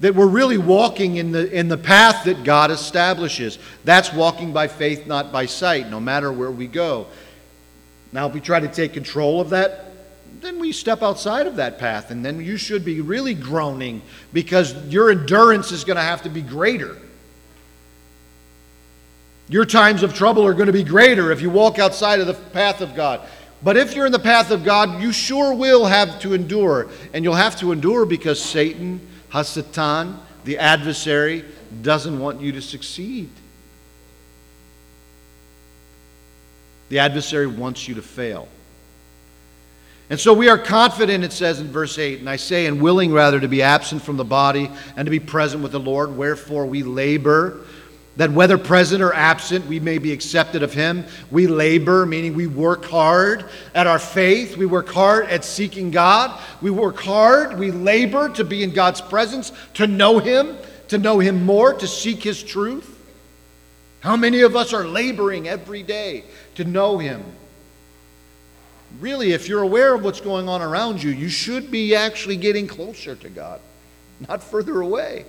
[SPEAKER 1] That we're really walking in the, in the path that God establishes. That's walking by faith, not by sight, no matter where we go. Now, if we try to take control of that, then we step outside of that path, and then you should be really groaning because your endurance is going to have to be greater. Your times of trouble are going to be greater if you walk outside of the path of God. But if you're in the path of God, you sure will have to endure. And you'll have to endure because Satan, Hasatan, the adversary, doesn't want you to succeed. The adversary wants you to fail. And so we are confident, it says in verse 8, and I say, and willing rather to be absent from the body and to be present with the Lord, wherefore we labor that whether present or absent, we may be accepted of Him. We labor, meaning we work hard at our faith. We work hard at seeking God. We work hard, we labor to be in God's presence, to know Him, to know Him more, to seek His truth. How many of us are laboring every day to know Him? Really, if you're aware of what's going on around you, you should be actually getting closer to God, not further away.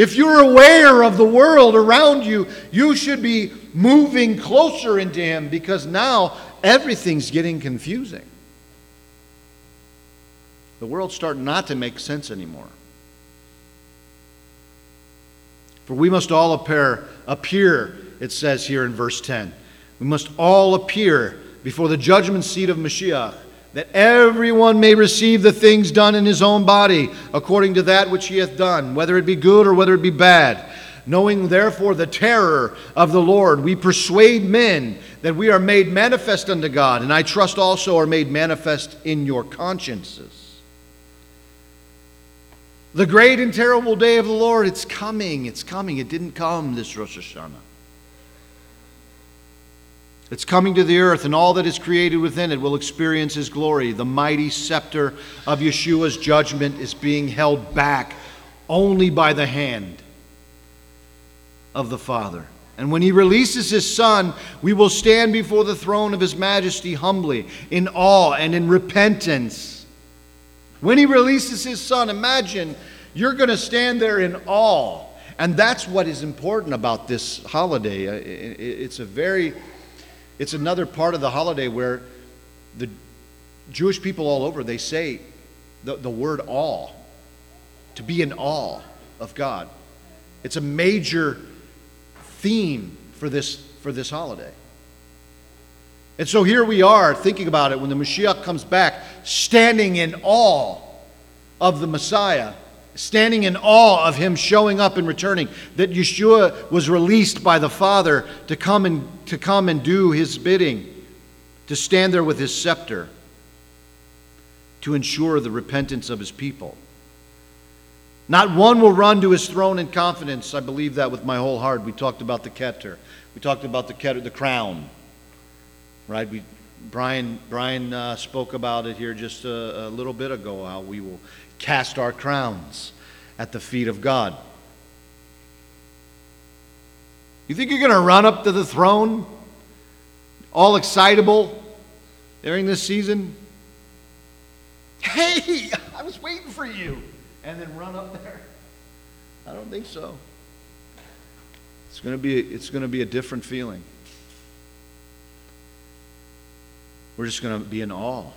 [SPEAKER 1] If you're aware of the world around you, you should be moving closer into Him because now everything's getting confusing. The world's starting not to make sense anymore. For we must all appear, appear, it says here in verse 10. We must all appear before the judgment seat of Mashiach that everyone may receive the things done in his own body, according to that which he hath done, whether it be good or whether it be bad. Knowing therefore the terror of the Lord, we persuade men that we are made manifest unto God, and I trust also are made manifest in your consciences. The great and terrible day of the Lord, it's coming, it's coming. It didn't come this Rosh Hashanah. It's coming to the earth, and all that is created within it will experience His glory. The mighty scepter of Yeshua's judgment is being held back only by the hand of the Father. And when He releases His Son, we will stand before the throne of His majesty humbly, in awe and in repentance. When He releases His Son, imagine you're going to stand there in awe. And that's what is important about this holiday. Uh, it's a very it's another part of the holiday where the Jewish people all over, they say the, the word awe, to be in awe. of God. It's a major theme for this, for this holiday. And so here we are thinking about it when the Mashiach comes back, standing in awe of the Messiah, standing in awe of him showing up and returning, that Yeshua was released by the Father to come and, to come and do his bidding, to stand there with his scepter, to ensure the repentance of his people. Not one will run to his throne in confidence. I believe that with my whole heart. We talked about the Keter. We talked about the Keter, the crown. Right? We, Brian, Brian uh, spoke about it here just a, a little bit ago how we will cast our crowns at the feet of God. You think you're going to run up to the throne all excitable during this season? Hey, (laughs) I was waiting for you and then run up there? I don't think so. It's going to be, it's going to be a different feeling. We're just going to be in awe.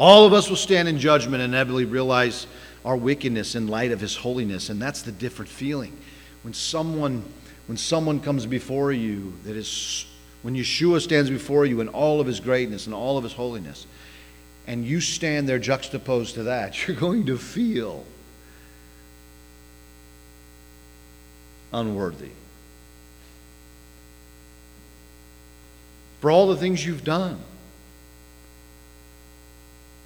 [SPEAKER 1] All of us will stand in judgment and inevitably realize our wickedness in light of his holiness, and that's the different feeling. When someone when someone comes before you that is when Yeshua stands before you in all of his greatness and all of his holiness, and you stand there juxtaposed to that, (laughs) you're going to feel unworthy. For all the things you've done.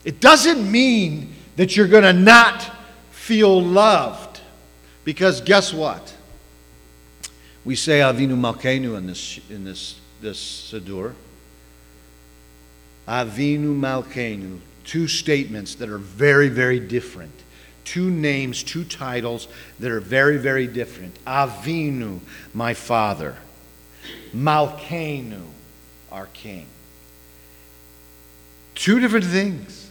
[SPEAKER 1] It doesn't mean that you're going to not feel loved. Because guess what? We say Avinu Malkeinu in this, in this, this Siddur. Avinu Malkeinu. Two statements that are very, very different. Two names, two titles that are very, very different. Avinu, my father. Malkeinu, our king. Two different things.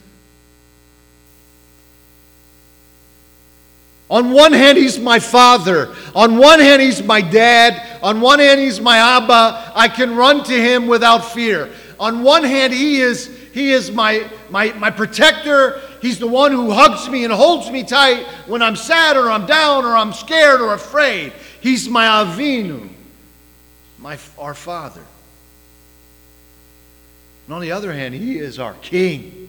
[SPEAKER 1] On one hand, he's my father. On one hand, he's my dad. On one hand, he's my Abba. I can run to him without fear. On one hand, he is, he is my, my, my protector. He's the one who hugs me and holds me tight when I'm sad or I'm down or I'm scared or afraid. He's my Avinu, my, our Father. And on the other hand, he is our King.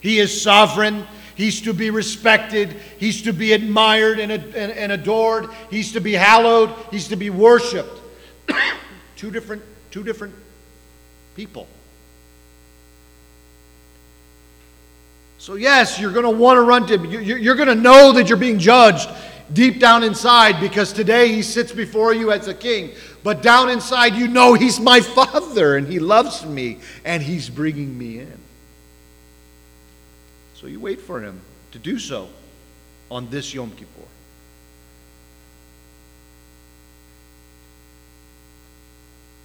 [SPEAKER 1] He is sovereign. He's to be respected. He's to be admired and, and, and adored. He's to be hallowed. He's to be worshiped. (coughs) two different, two different people. So, yes, you're going to want to run to him. You're going to know that you're being judged deep down inside because today he sits before you as a king. But down inside, you know he's my (laughs) father and he loves me and he's bringing me in. So you wait for him to do so on this Yom Kippur.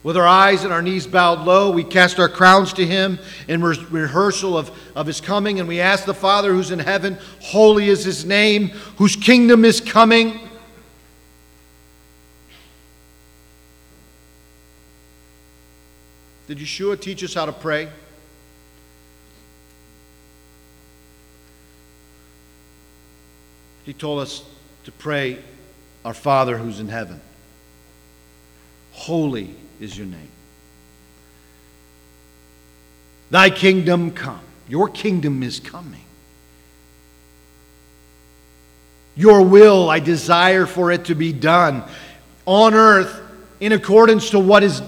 [SPEAKER 1] With our eyes and our knees bowed low, we cast our crowns to him in re- rehearsal of, of his coming, and we ask the Father who's in heaven, holy is his name, whose kingdom is coming. Did Yeshua teach us how to pray? He told us to pray, Our Father who's in heaven. Holy is your name. Thy kingdom come. Your kingdom is coming. Your will, I desire for it to be done on earth in accordance to what is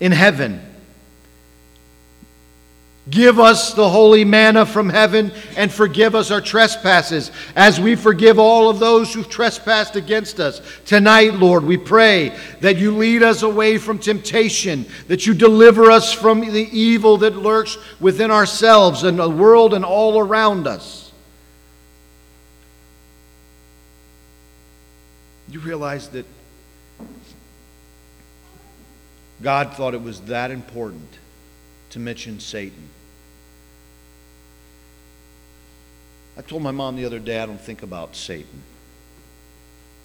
[SPEAKER 1] in heaven. Give us the holy manna from heaven and forgive us our trespasses as we forgive all of those who've trespassed against us. Tonight, Lord, we pray that you lead us away from temptation, that you deliver us from the evil that lurks within ourselves and the world and all around us. You realize that God thought it was that important to mention Satan. I told my mom the other day I don't think about Satan.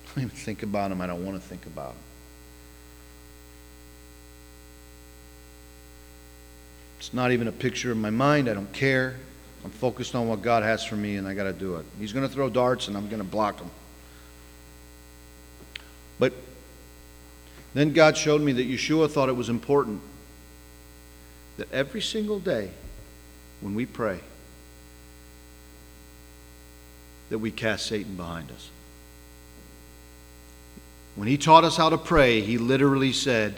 [SPEAKER 1] I don't even think about him. I don't want to think about him. It's not even a picture in my mind. I don't care. I'm focused on what God has for me, and I got to do it. He's going to throw darts, and I'm going to block them. But then God showed me that Yeshua thought it was important that every single day when we pray, that we cast Satan behind us. When he taught us how to pray, he literally said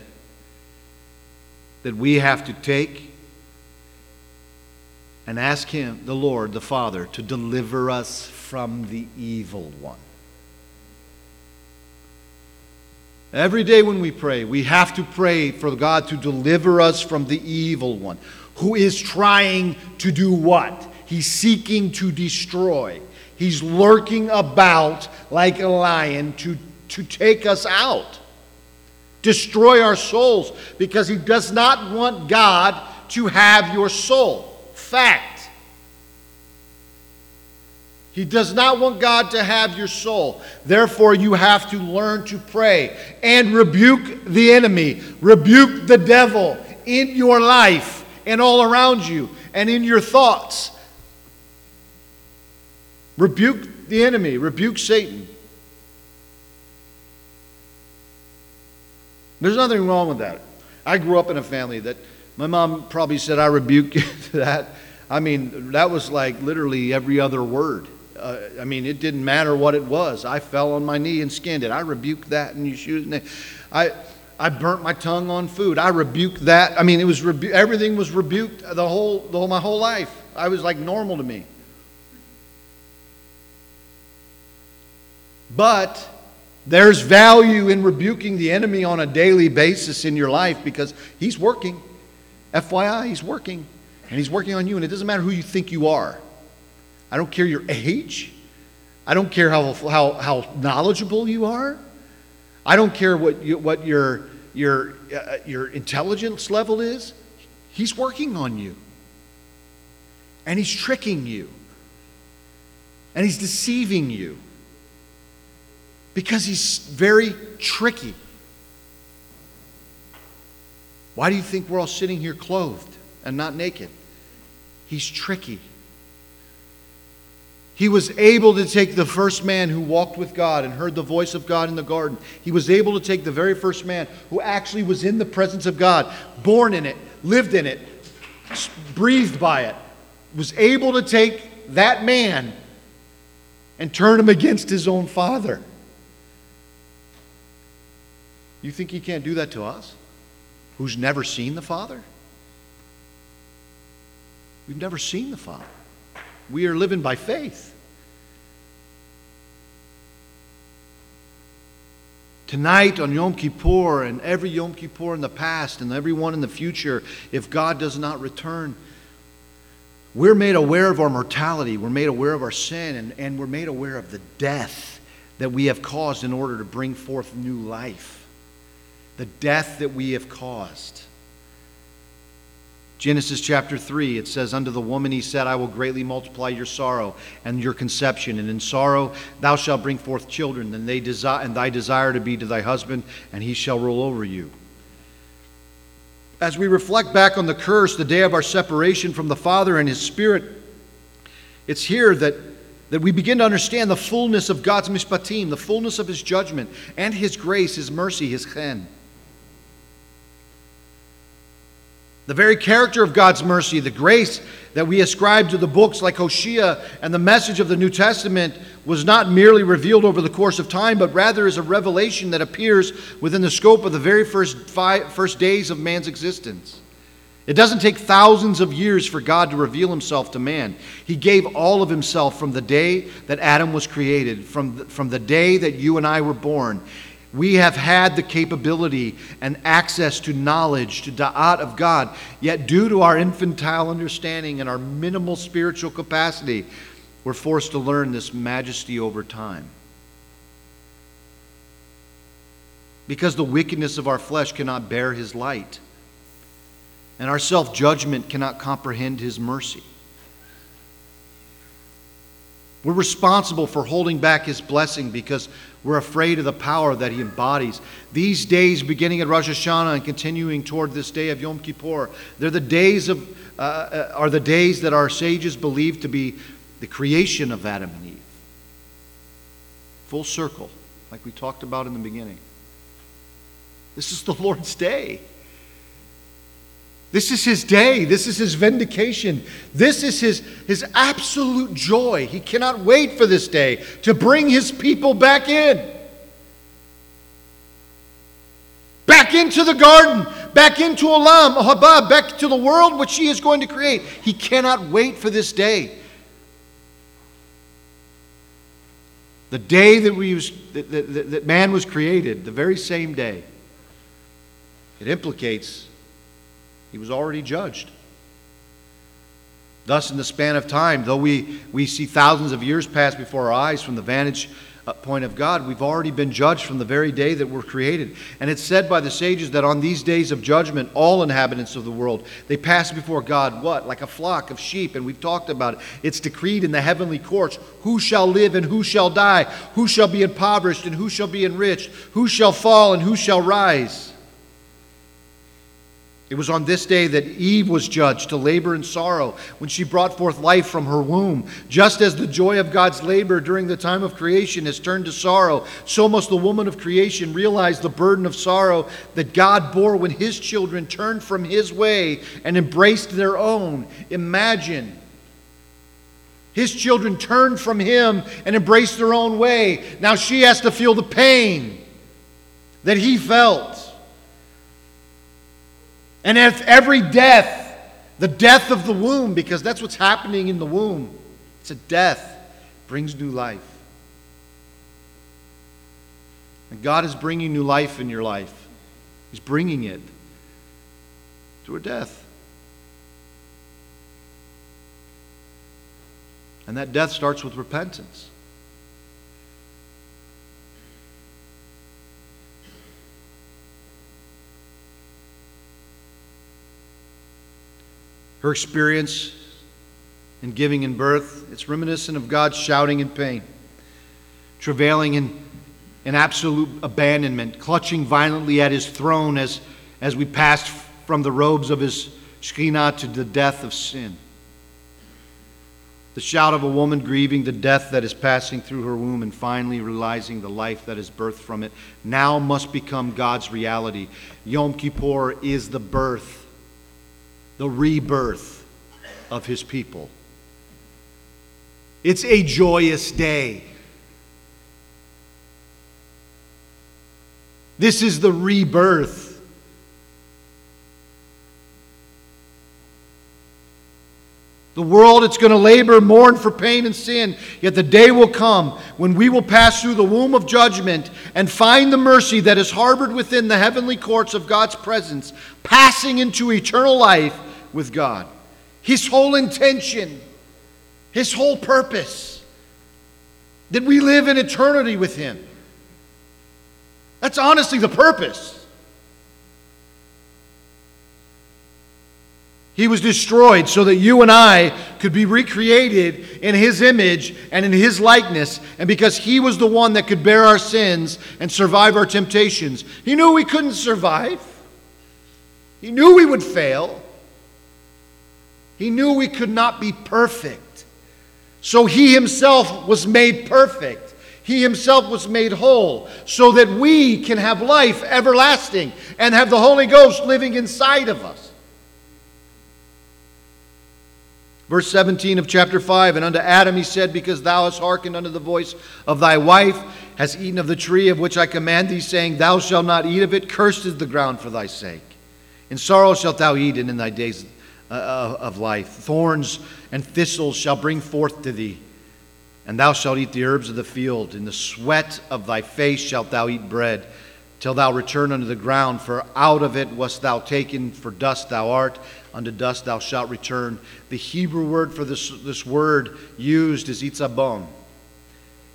[SPEAKER 1] that we have to take and ask him, the Lord, the Father, to deliver us from the evil one. Every day when we pray, we have to pray for God to deliver us from the evil one, who is trying to do what? He's seeking to destroy. He's lurking about like a lion to, to take us out, destroy our souls, because he does not want God to have your soul. Fact. He does not want God to have your soul. Therefore, you have to learn to pray and rebuke the enemy, rebuke the devil in your life and all around you and in your thoughts. Rebuke the enemy, rebuke Satan. There's nothing wrong with that. I grew up in a family that my mom probably said, I rebuke (laughs) that. I mean, that was like literally every other word. Uh, I mean, it didn't matter what it was. I fell on my knee and skinned it. I rebuked that and you shoot. I, I burnt my tongue on food. I rebuked that. I mean, it was rebu- everything was rebuked the whole, the whole my whole life. I was like normal to me. But there's value in rebuking the enemy on a daily basis in your life because he's working. FYI, he's working. And he's working on you. And it doesn't matter who you think you are. I don't care your age. I don't care how, how, how knowledgeable you are. I don't care what, you, what your, your, uh, your intelligence level is. He's working on you. And he's tricking you. And he's deceiving you. Because he's very tricky. Why do you think we're all sitting here clothed and not naked? He's tricky. He was able to take the first man who walked with God and heard the voice of God in the garden. He was able to take the very first man who actually was in the presence of God, born in it, lived in it, breathed by it, was able to take that man and turn him against his own father. You think he can't do that to us? Who's never seen the Father? We've never seen the Father. We are living by faith. Tonight on Yom Kippur and every Yom Kippur in the past and every one in the future, if God does not return, we're made aware of our mortality, we're made aware of our sin, and, and we're made aware of the death that we have caused in order to bring forth new life the death that we have caused. Genesis chapter 3, it says, Unto the woman he said, I will greatly multiply your sorrow and your conception, and in sorrow thou shalt bring forth children, and, they desire, and thy desire to be to thy husband, and he shall rule over you. As we reflect back on the curse, the day of our separation from the Father and his Spirit, it's here that, that we begin to understand the fullness of God's mishpatim, the fullness of his judgment, and his grace, his mercy, his chen. The very character of God's mercy, the grace that we ascribe to the books like Hosea and the message of the New Testament was not merely revealed over the course of time, but rather is a revelation that appears within the scope of the very first, five, first days of man's existence. It doesn't take thousands of years for God to reveal himself to man. He gave all of himself from the day that Adam was created, from the, from the day that you and I were born. We have had the capability and access to knowledge, to da'at of God, yet due to our infantile understanding and our minimal spiritual capacity, we're forced to learn this majesty over time. Because the wickedness of our flesh cannot bear his light, and our self judgment cannot comprehend his mercy. We're responsible for holding back his blessing because we're afraid of the power that he embodies. These days, beginning at Rosh Hashanah and continuing toward this day of Yom Kippur, they're the days of, uh, uh are the days that our sages believe to be the creation of Adam and Eve. Full circle, like we talked about in the beginning. This is the (laughs) Lord's day. This is his day. This is his vindication. This is his, his absolute joy. He cannot wait for this day to bring his people back in. Back into the garden, back into Olam, Haba, back to the world which he is going to create. He cannot wait for this day. The day that, we was, that, that, that man was created, the very same day. It implicates he was already judged. Thus, in the span of time, though we, we see thousands of years pass before our eyes from the vantage uh, point of God, we've already been judged from the very day that we're created. And it's said by the sages that on these days of judgment, all inhabitants of the world, they pass before God, what? Like a flock of sheep. And we've talked about it. It's decreed in the heavenly courts who shall live and who shall die, who shall be impoverished and who shall be enriched, who shall fall and who shall rise. It was on this day that Eve was judged to labor and sorrow when she brought forth life from her womb. Just as the joy of God's labor during the time of creation has turned to sorrow, so must the woman of creation realize the burden of sorrow that God bore when his children turned from his way and embraced their own. Imagine. His children turned from him and embraced their own way. Now she has to feel the pain that he felt. And if every death, the death of the womb, because that's what's happening in the womb, it's a death, brings new life. And God is bringing new life in your life. He's bringing it through a death. And that death starts with repentance. Her experience in giving in birth, it's reminiscent of God shouting in pain, travailing in, in absolute abandonment, clutching violently at his throne as, as we passed from the robes of his Shekhinah to the death of sin. The shout of a woman grieving the death that is passing through her womb and finally realizing the life that is birthed from it now must become God's reality. Yom Kippur is the birth the rebirth of his people. It's a joyous day. This is the rebirth. The world, it's going to labor, mourn for pain and sin. Yet the day will come when we will pass through the womb of judgment and find the mercy that is harbored within the heavenly courts of God's presence, passing into eternal life with God. His whole intention, His whole purpose, that we live in eternity with Him. That's honestly the purpose. He was destroyed so that you and I could be recreated in His image and in His likeness. And because He was the one that could bear our sins and survive our temptations, He knew we couldn't survive. He knew we would fail. He knew we could not be perfect. So He Himself was made perfect. He Himself was made whole so that we can have life everlasting and have the Holy Ghost living inside of us. Verse 17 of chapter 5 And unto Adam he said, Because thou hast hearkened unto the voice of thy wife, hast eaten of the tree of which I command thee, saying, Thou shalt not eat of it, cursed is the ground for thy sake. In sorrow shalt thou eat, and in thy days uh, of life. Thorns and thistles shall bring forth to thee, and thou shalt eat the herbs of the field. In the sweat of thy face shalt thou eat bread till thou return unto the ground, for out of it wast thou taken, for dust thou art, unto dust thou shalt return. The Hebrew word for this, this word used is itzabon.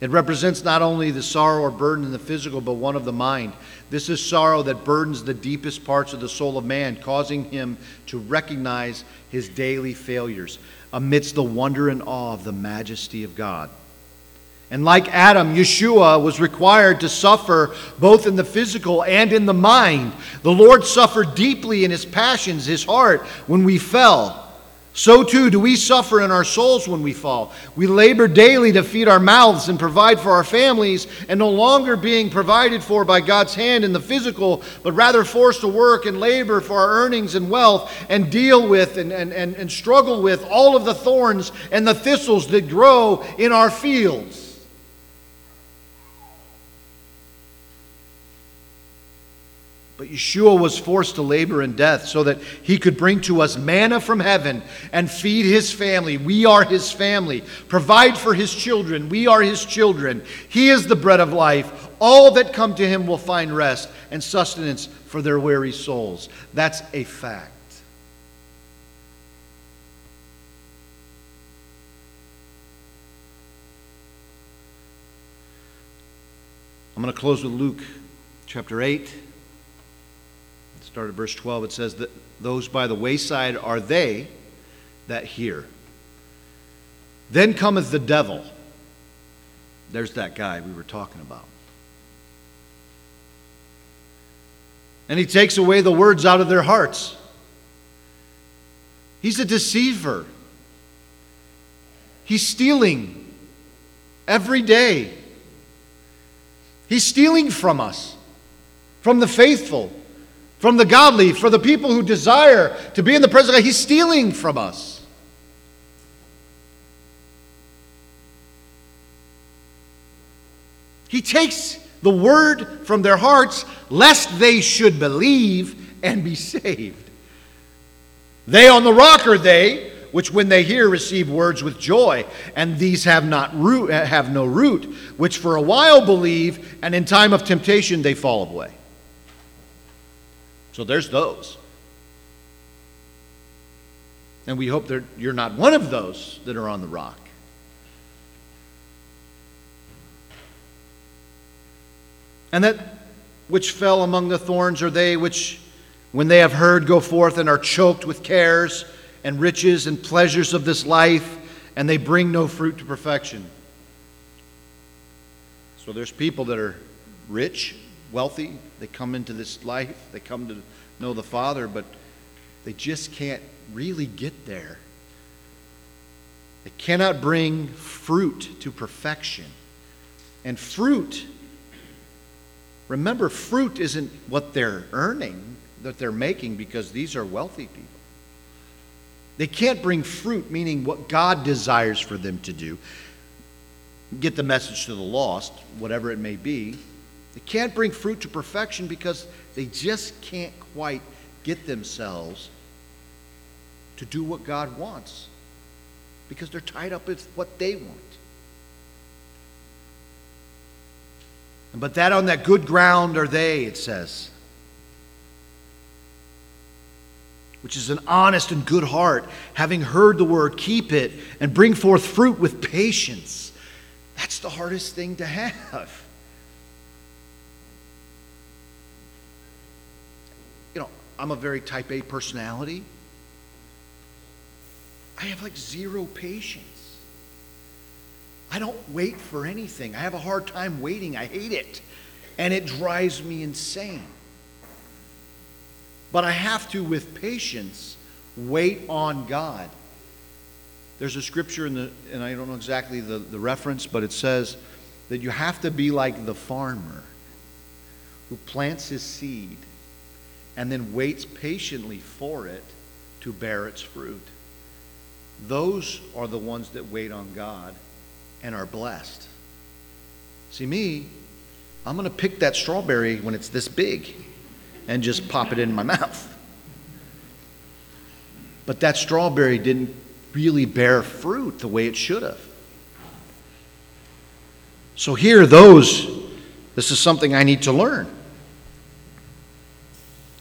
[SPEAKER 1] It represents not only the sorrow or burden in the physical, but one of the mind. This is sorrow that burdens the deepest parts of the soul of man, causing him to recognize his daily failures amidst the wonder and awe of the majesty of God. And like Adam, Yeshua was required to suffer both in the physical and in the mind. The Lord suffered deeply in his passions, his heart, when we fell. So too do we suffer in our souls when we fall. We labor daily to feed our mouths and provide for our families, and no longer being provided for by God's hand in the physical, but rather forced to work and labor for our earnings and wealth and deal with and, and, and, and struggle with all of the thorns and the thistles that grow in our fields. But Yeshua was forced to labor in death so that he could bring to us manna from heaven and feed his family. We are his family. Provide for his children. We are his children. He is the bread of life. All that come to him will find rest and sustenance for their weary souls. That's a fact. I'm going to close with Luke chapter 8. Start at verse 12. It says that those by the wayside are they that hear. Then cometh the devil. There's that guy we were talking about. And he takes away the words out of their hearts. He's a deceiver. He's stealing every day. He's stealing from us, from the faithful from the godly, for the people who desire to be in the presence of God. He's stealing from us. He takes the word from their hearts, lest they should believe and be saved. They on the rock are they, which when they hear receive words with joy, and these have not root, have no root, which for a while believe, and in time of temptation they fall away. So there's those. And we hope that you're not one of those that are on the rock. And that which fell among the thorns are they which, when they have heard, go forth and are choked with cares and riches and pleasures of this life, and they bring no fruit to perfection. So there's people that are rich, wealthy. They come into this life, they come to know the Father, but they just can't really get there. They cannot bring fruit to perfection. And fruit, remember, fruit isn't what they're earning, that they're making, because these are wealthy people. They can't bring fruit, meaning what God desires for them to do. Get the message to the lost, whatever it may be. They can't bring fruit to perfection because they just can't quite get themselves to do what God wants because they're tied up with what they want. But that on that good ground are they, it says, which is an honest and good heart, having heard the word, keep it and bring forth fruit with patience. That's the hardest thing to have. I'm a very type A personality. I have like zero patience. I don't wait for anything. I have a hard time waiting. I hate it. And it drives me insane. But I have to, with patience, wait on God. There's a scripture in the, and I don't know exactly the, the reference, but it says that you have to be like the farmer who plants his seed and then waits patiently for it to bear its fruit. Those are the ones that wait on God and are blessed. See, me, I'm going to pick that strawberry when it's this big and just pop it in my mouth. But that strawberry didn't really bear fruit the way it should have. So, here, those, this is something I need to learn.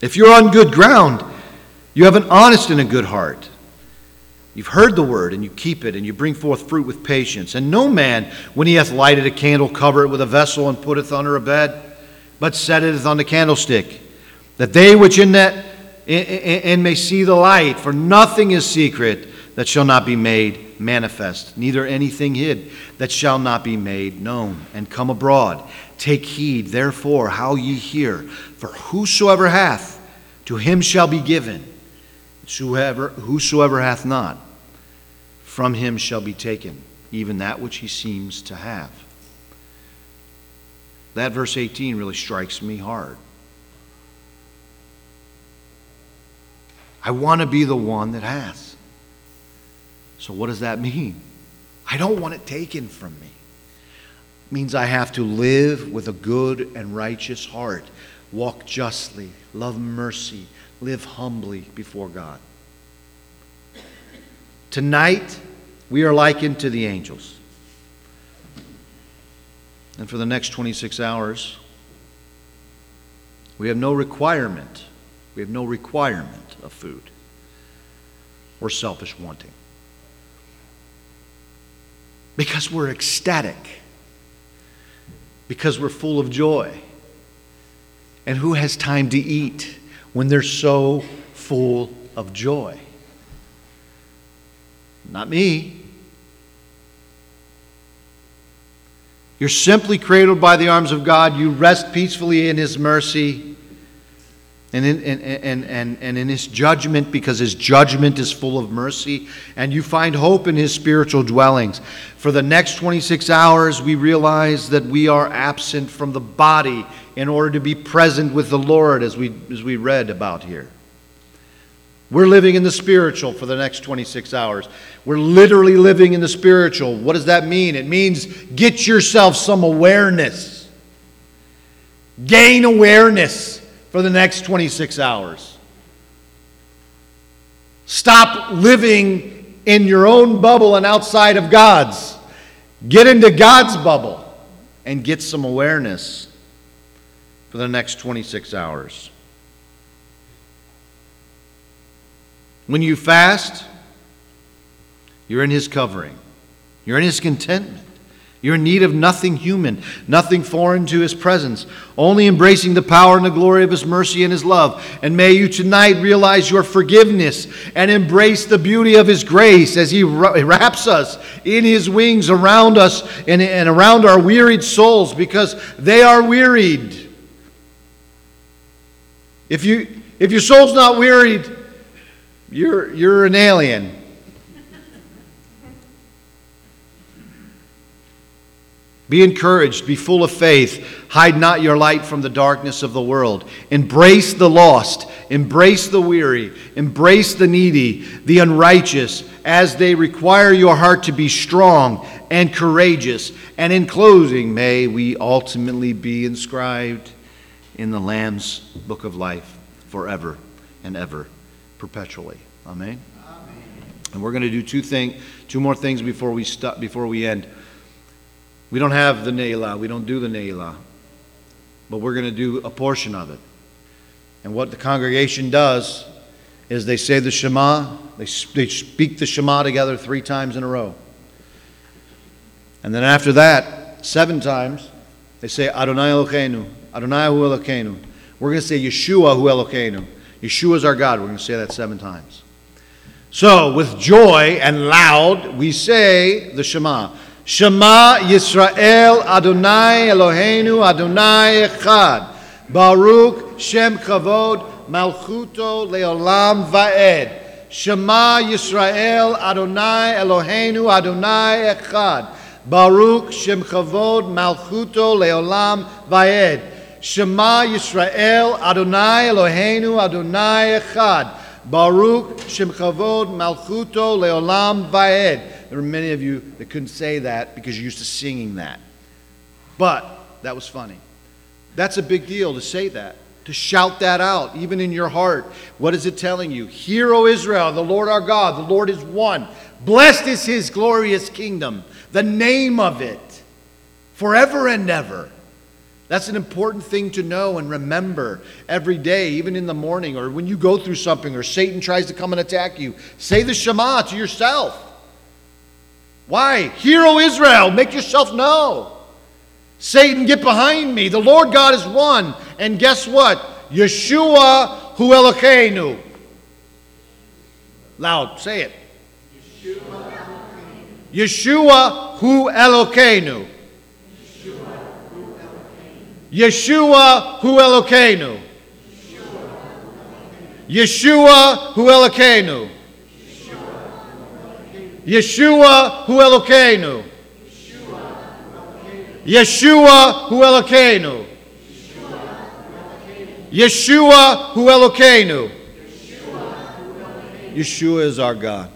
[SPEAKER 1] If you're on good ground, you have an honest and a good heart. You've heard the word, and you keep it, and you bring forth fruit with patience. And no man, when he hath lighted a candle, cover it with a vessel, and putteth under a bed, but setteth it on the candlestick, that they which in that and may see the light. For nothing is secret that shall not be made manifest, neither anything hid that shall not be made known, and come abroad. Take heed, therefore, how ye hear. For whosoever hath, to him shall be given. Whosoever, whosoever hath not, from him shall be taken, even that which he seems to have. That verse 18 really strikes me hard. I want to be the one that has. So, what does that mean? I don't want it taken from me. Means I have to live with a good and righteous heart, walk justly, love mercy, live humbly before God. Tonight, we are likened to the angels. And for the next 26 hours, we have no requirement. We have no requirement of food or selfish wanting. Because we're ecstatic. Because we're full of joy. And who has time to eat when they're so full of joy? Not me. You're simply cradled by the arms of God. You rest peacefully in His mercy and in, and, and, and, and in His judgment because His judgment is full of mercy. And you find hope in His spiritual dwellings. For the next 26 hours, we realize that we are absent from the body in order to be present with the Lord, as we, as we read about here. We're living in the spiritual for the next 26 hours. We're literally living in the spiritual. What does that mean? It means get yourself some awareness. Gain awareness for the next 26 hours. Stop living in your own bubble and outside of God's. Get into God's bubble and get some awareness for the next 26 hours. When you fast, you're in His covering, you're in His contentment. You're in need of nothing human, nothing foreign to His presence, only embracing the power and the glory of His mercy and His love. And may you tonight realize your forgiveness and embrace the beauty of His grace as He wraps us in His wings around us and, and around our wearied souls because they are wearied. If, you, if your soul's not wearied, you're, you're an alien. Be encouraged, be full of faith. Hide not your light from the darkness of the world. Embrace the lost, embrace the weary, embrace the needy, the unrighteous, as they require your heart to be strong and courageous. And in closing, may we ultimately be inscribed in the Lamb's book of life forever and ever perpetually. Amen. Amen. And we're going to do two thing, two more things before we stop, before we end. We don't have the Ne'ilah. We don't do the Ne'ilah. But we're going to do a portion of it. And what the congregation does is they say the Shema, they, they speak the Shema together three times in a row. And then after that, seven times, they say Adonai Elokeinu, Adonai Hu Elokeinu. We're going to say Yeshua Hu Elokeinu. Yeshua is our God. We're going to say that seven times. So, with joy and loud, we say the Shema. Shema Yisrael Adonai Eloheinu Adonai Echad. Baruch Shem Kavod Malchuto Leolam Vaed. Shema Yisrael Adonai Eloheinu Adonai Echad. Baruch Shem Kavod Malchuto Leolam Vaed. Shema Yisrael, Adonai Eloheinu, Adonai Echad. Baruch Shem Kavod Malchuto Leolam Vaed. There were many of you that couldn't say that because you're used to singing that. But that was funny. That's a big deal to say that, to shout that out, even in your heart. What is it telling you? Hear, O Israel, the Lord our God, the Lord is one. Blessed is his glorious kingdom, the name of it, forever and ever. That's an important thing to know and remember every day, even in the morning or when you go through something or Satan tries to come and attack you. Say the Shema to yourself. Why? Hear, O Israel, make yourself know. Satan, get behind me. The Lord God is one. And guess what? Yeshua hu Elokeinu. Loud, say it. Yeshua Yeshua hu Elokeinu. Yeshua hu Elokeinu. Yeshua hu Elokeinu. Yeshua hu Elokeinu. Yeshua hu Elokeinu. Yeshua hu Elokeinu. Yeshua is our God.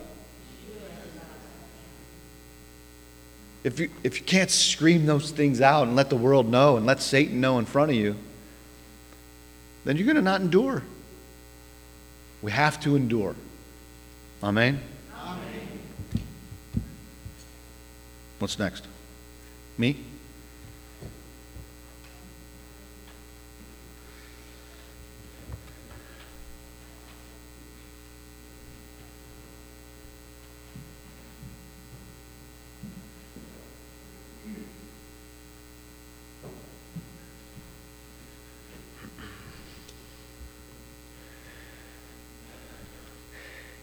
[SPEAKER 1] If you, if you can't scream those things out and let the world know and let Satan know in front of you, then you're going to not endure. We have to endure. Amen? What's next? Me?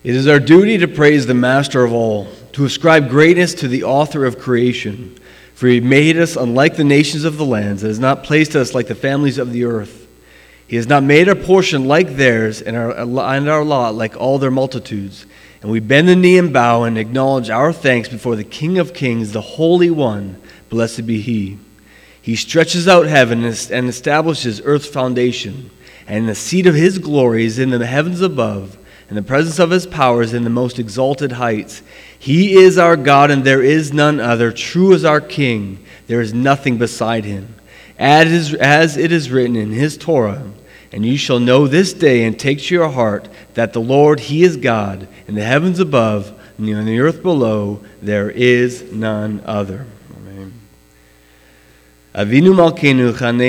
[SPEAKER 2] It is our duty to praise the Master of all, to ascribe greatness to the author of creation. For he made us unlike the nations of the lands, and has not placed us like the families of the earth. He has not made our portion like theirs, and our, and our lot like all their multitudes. And we bend the knee and bow and acknowledge our thanks before the King of kings, the Holy One. Blessed be he. He stretches out heaven and establishes earth's foundation, and the seat of his glory is in the heavens above and the presence of his powers in the most exalted heights. He is our God, and there is none other. True as our King, there is nothing beside him. As, as it is written in his Torah, and you shall know this day and take to your heart that the Lord, he is God, in the heavens above and on the earth below, there is none other. Amen.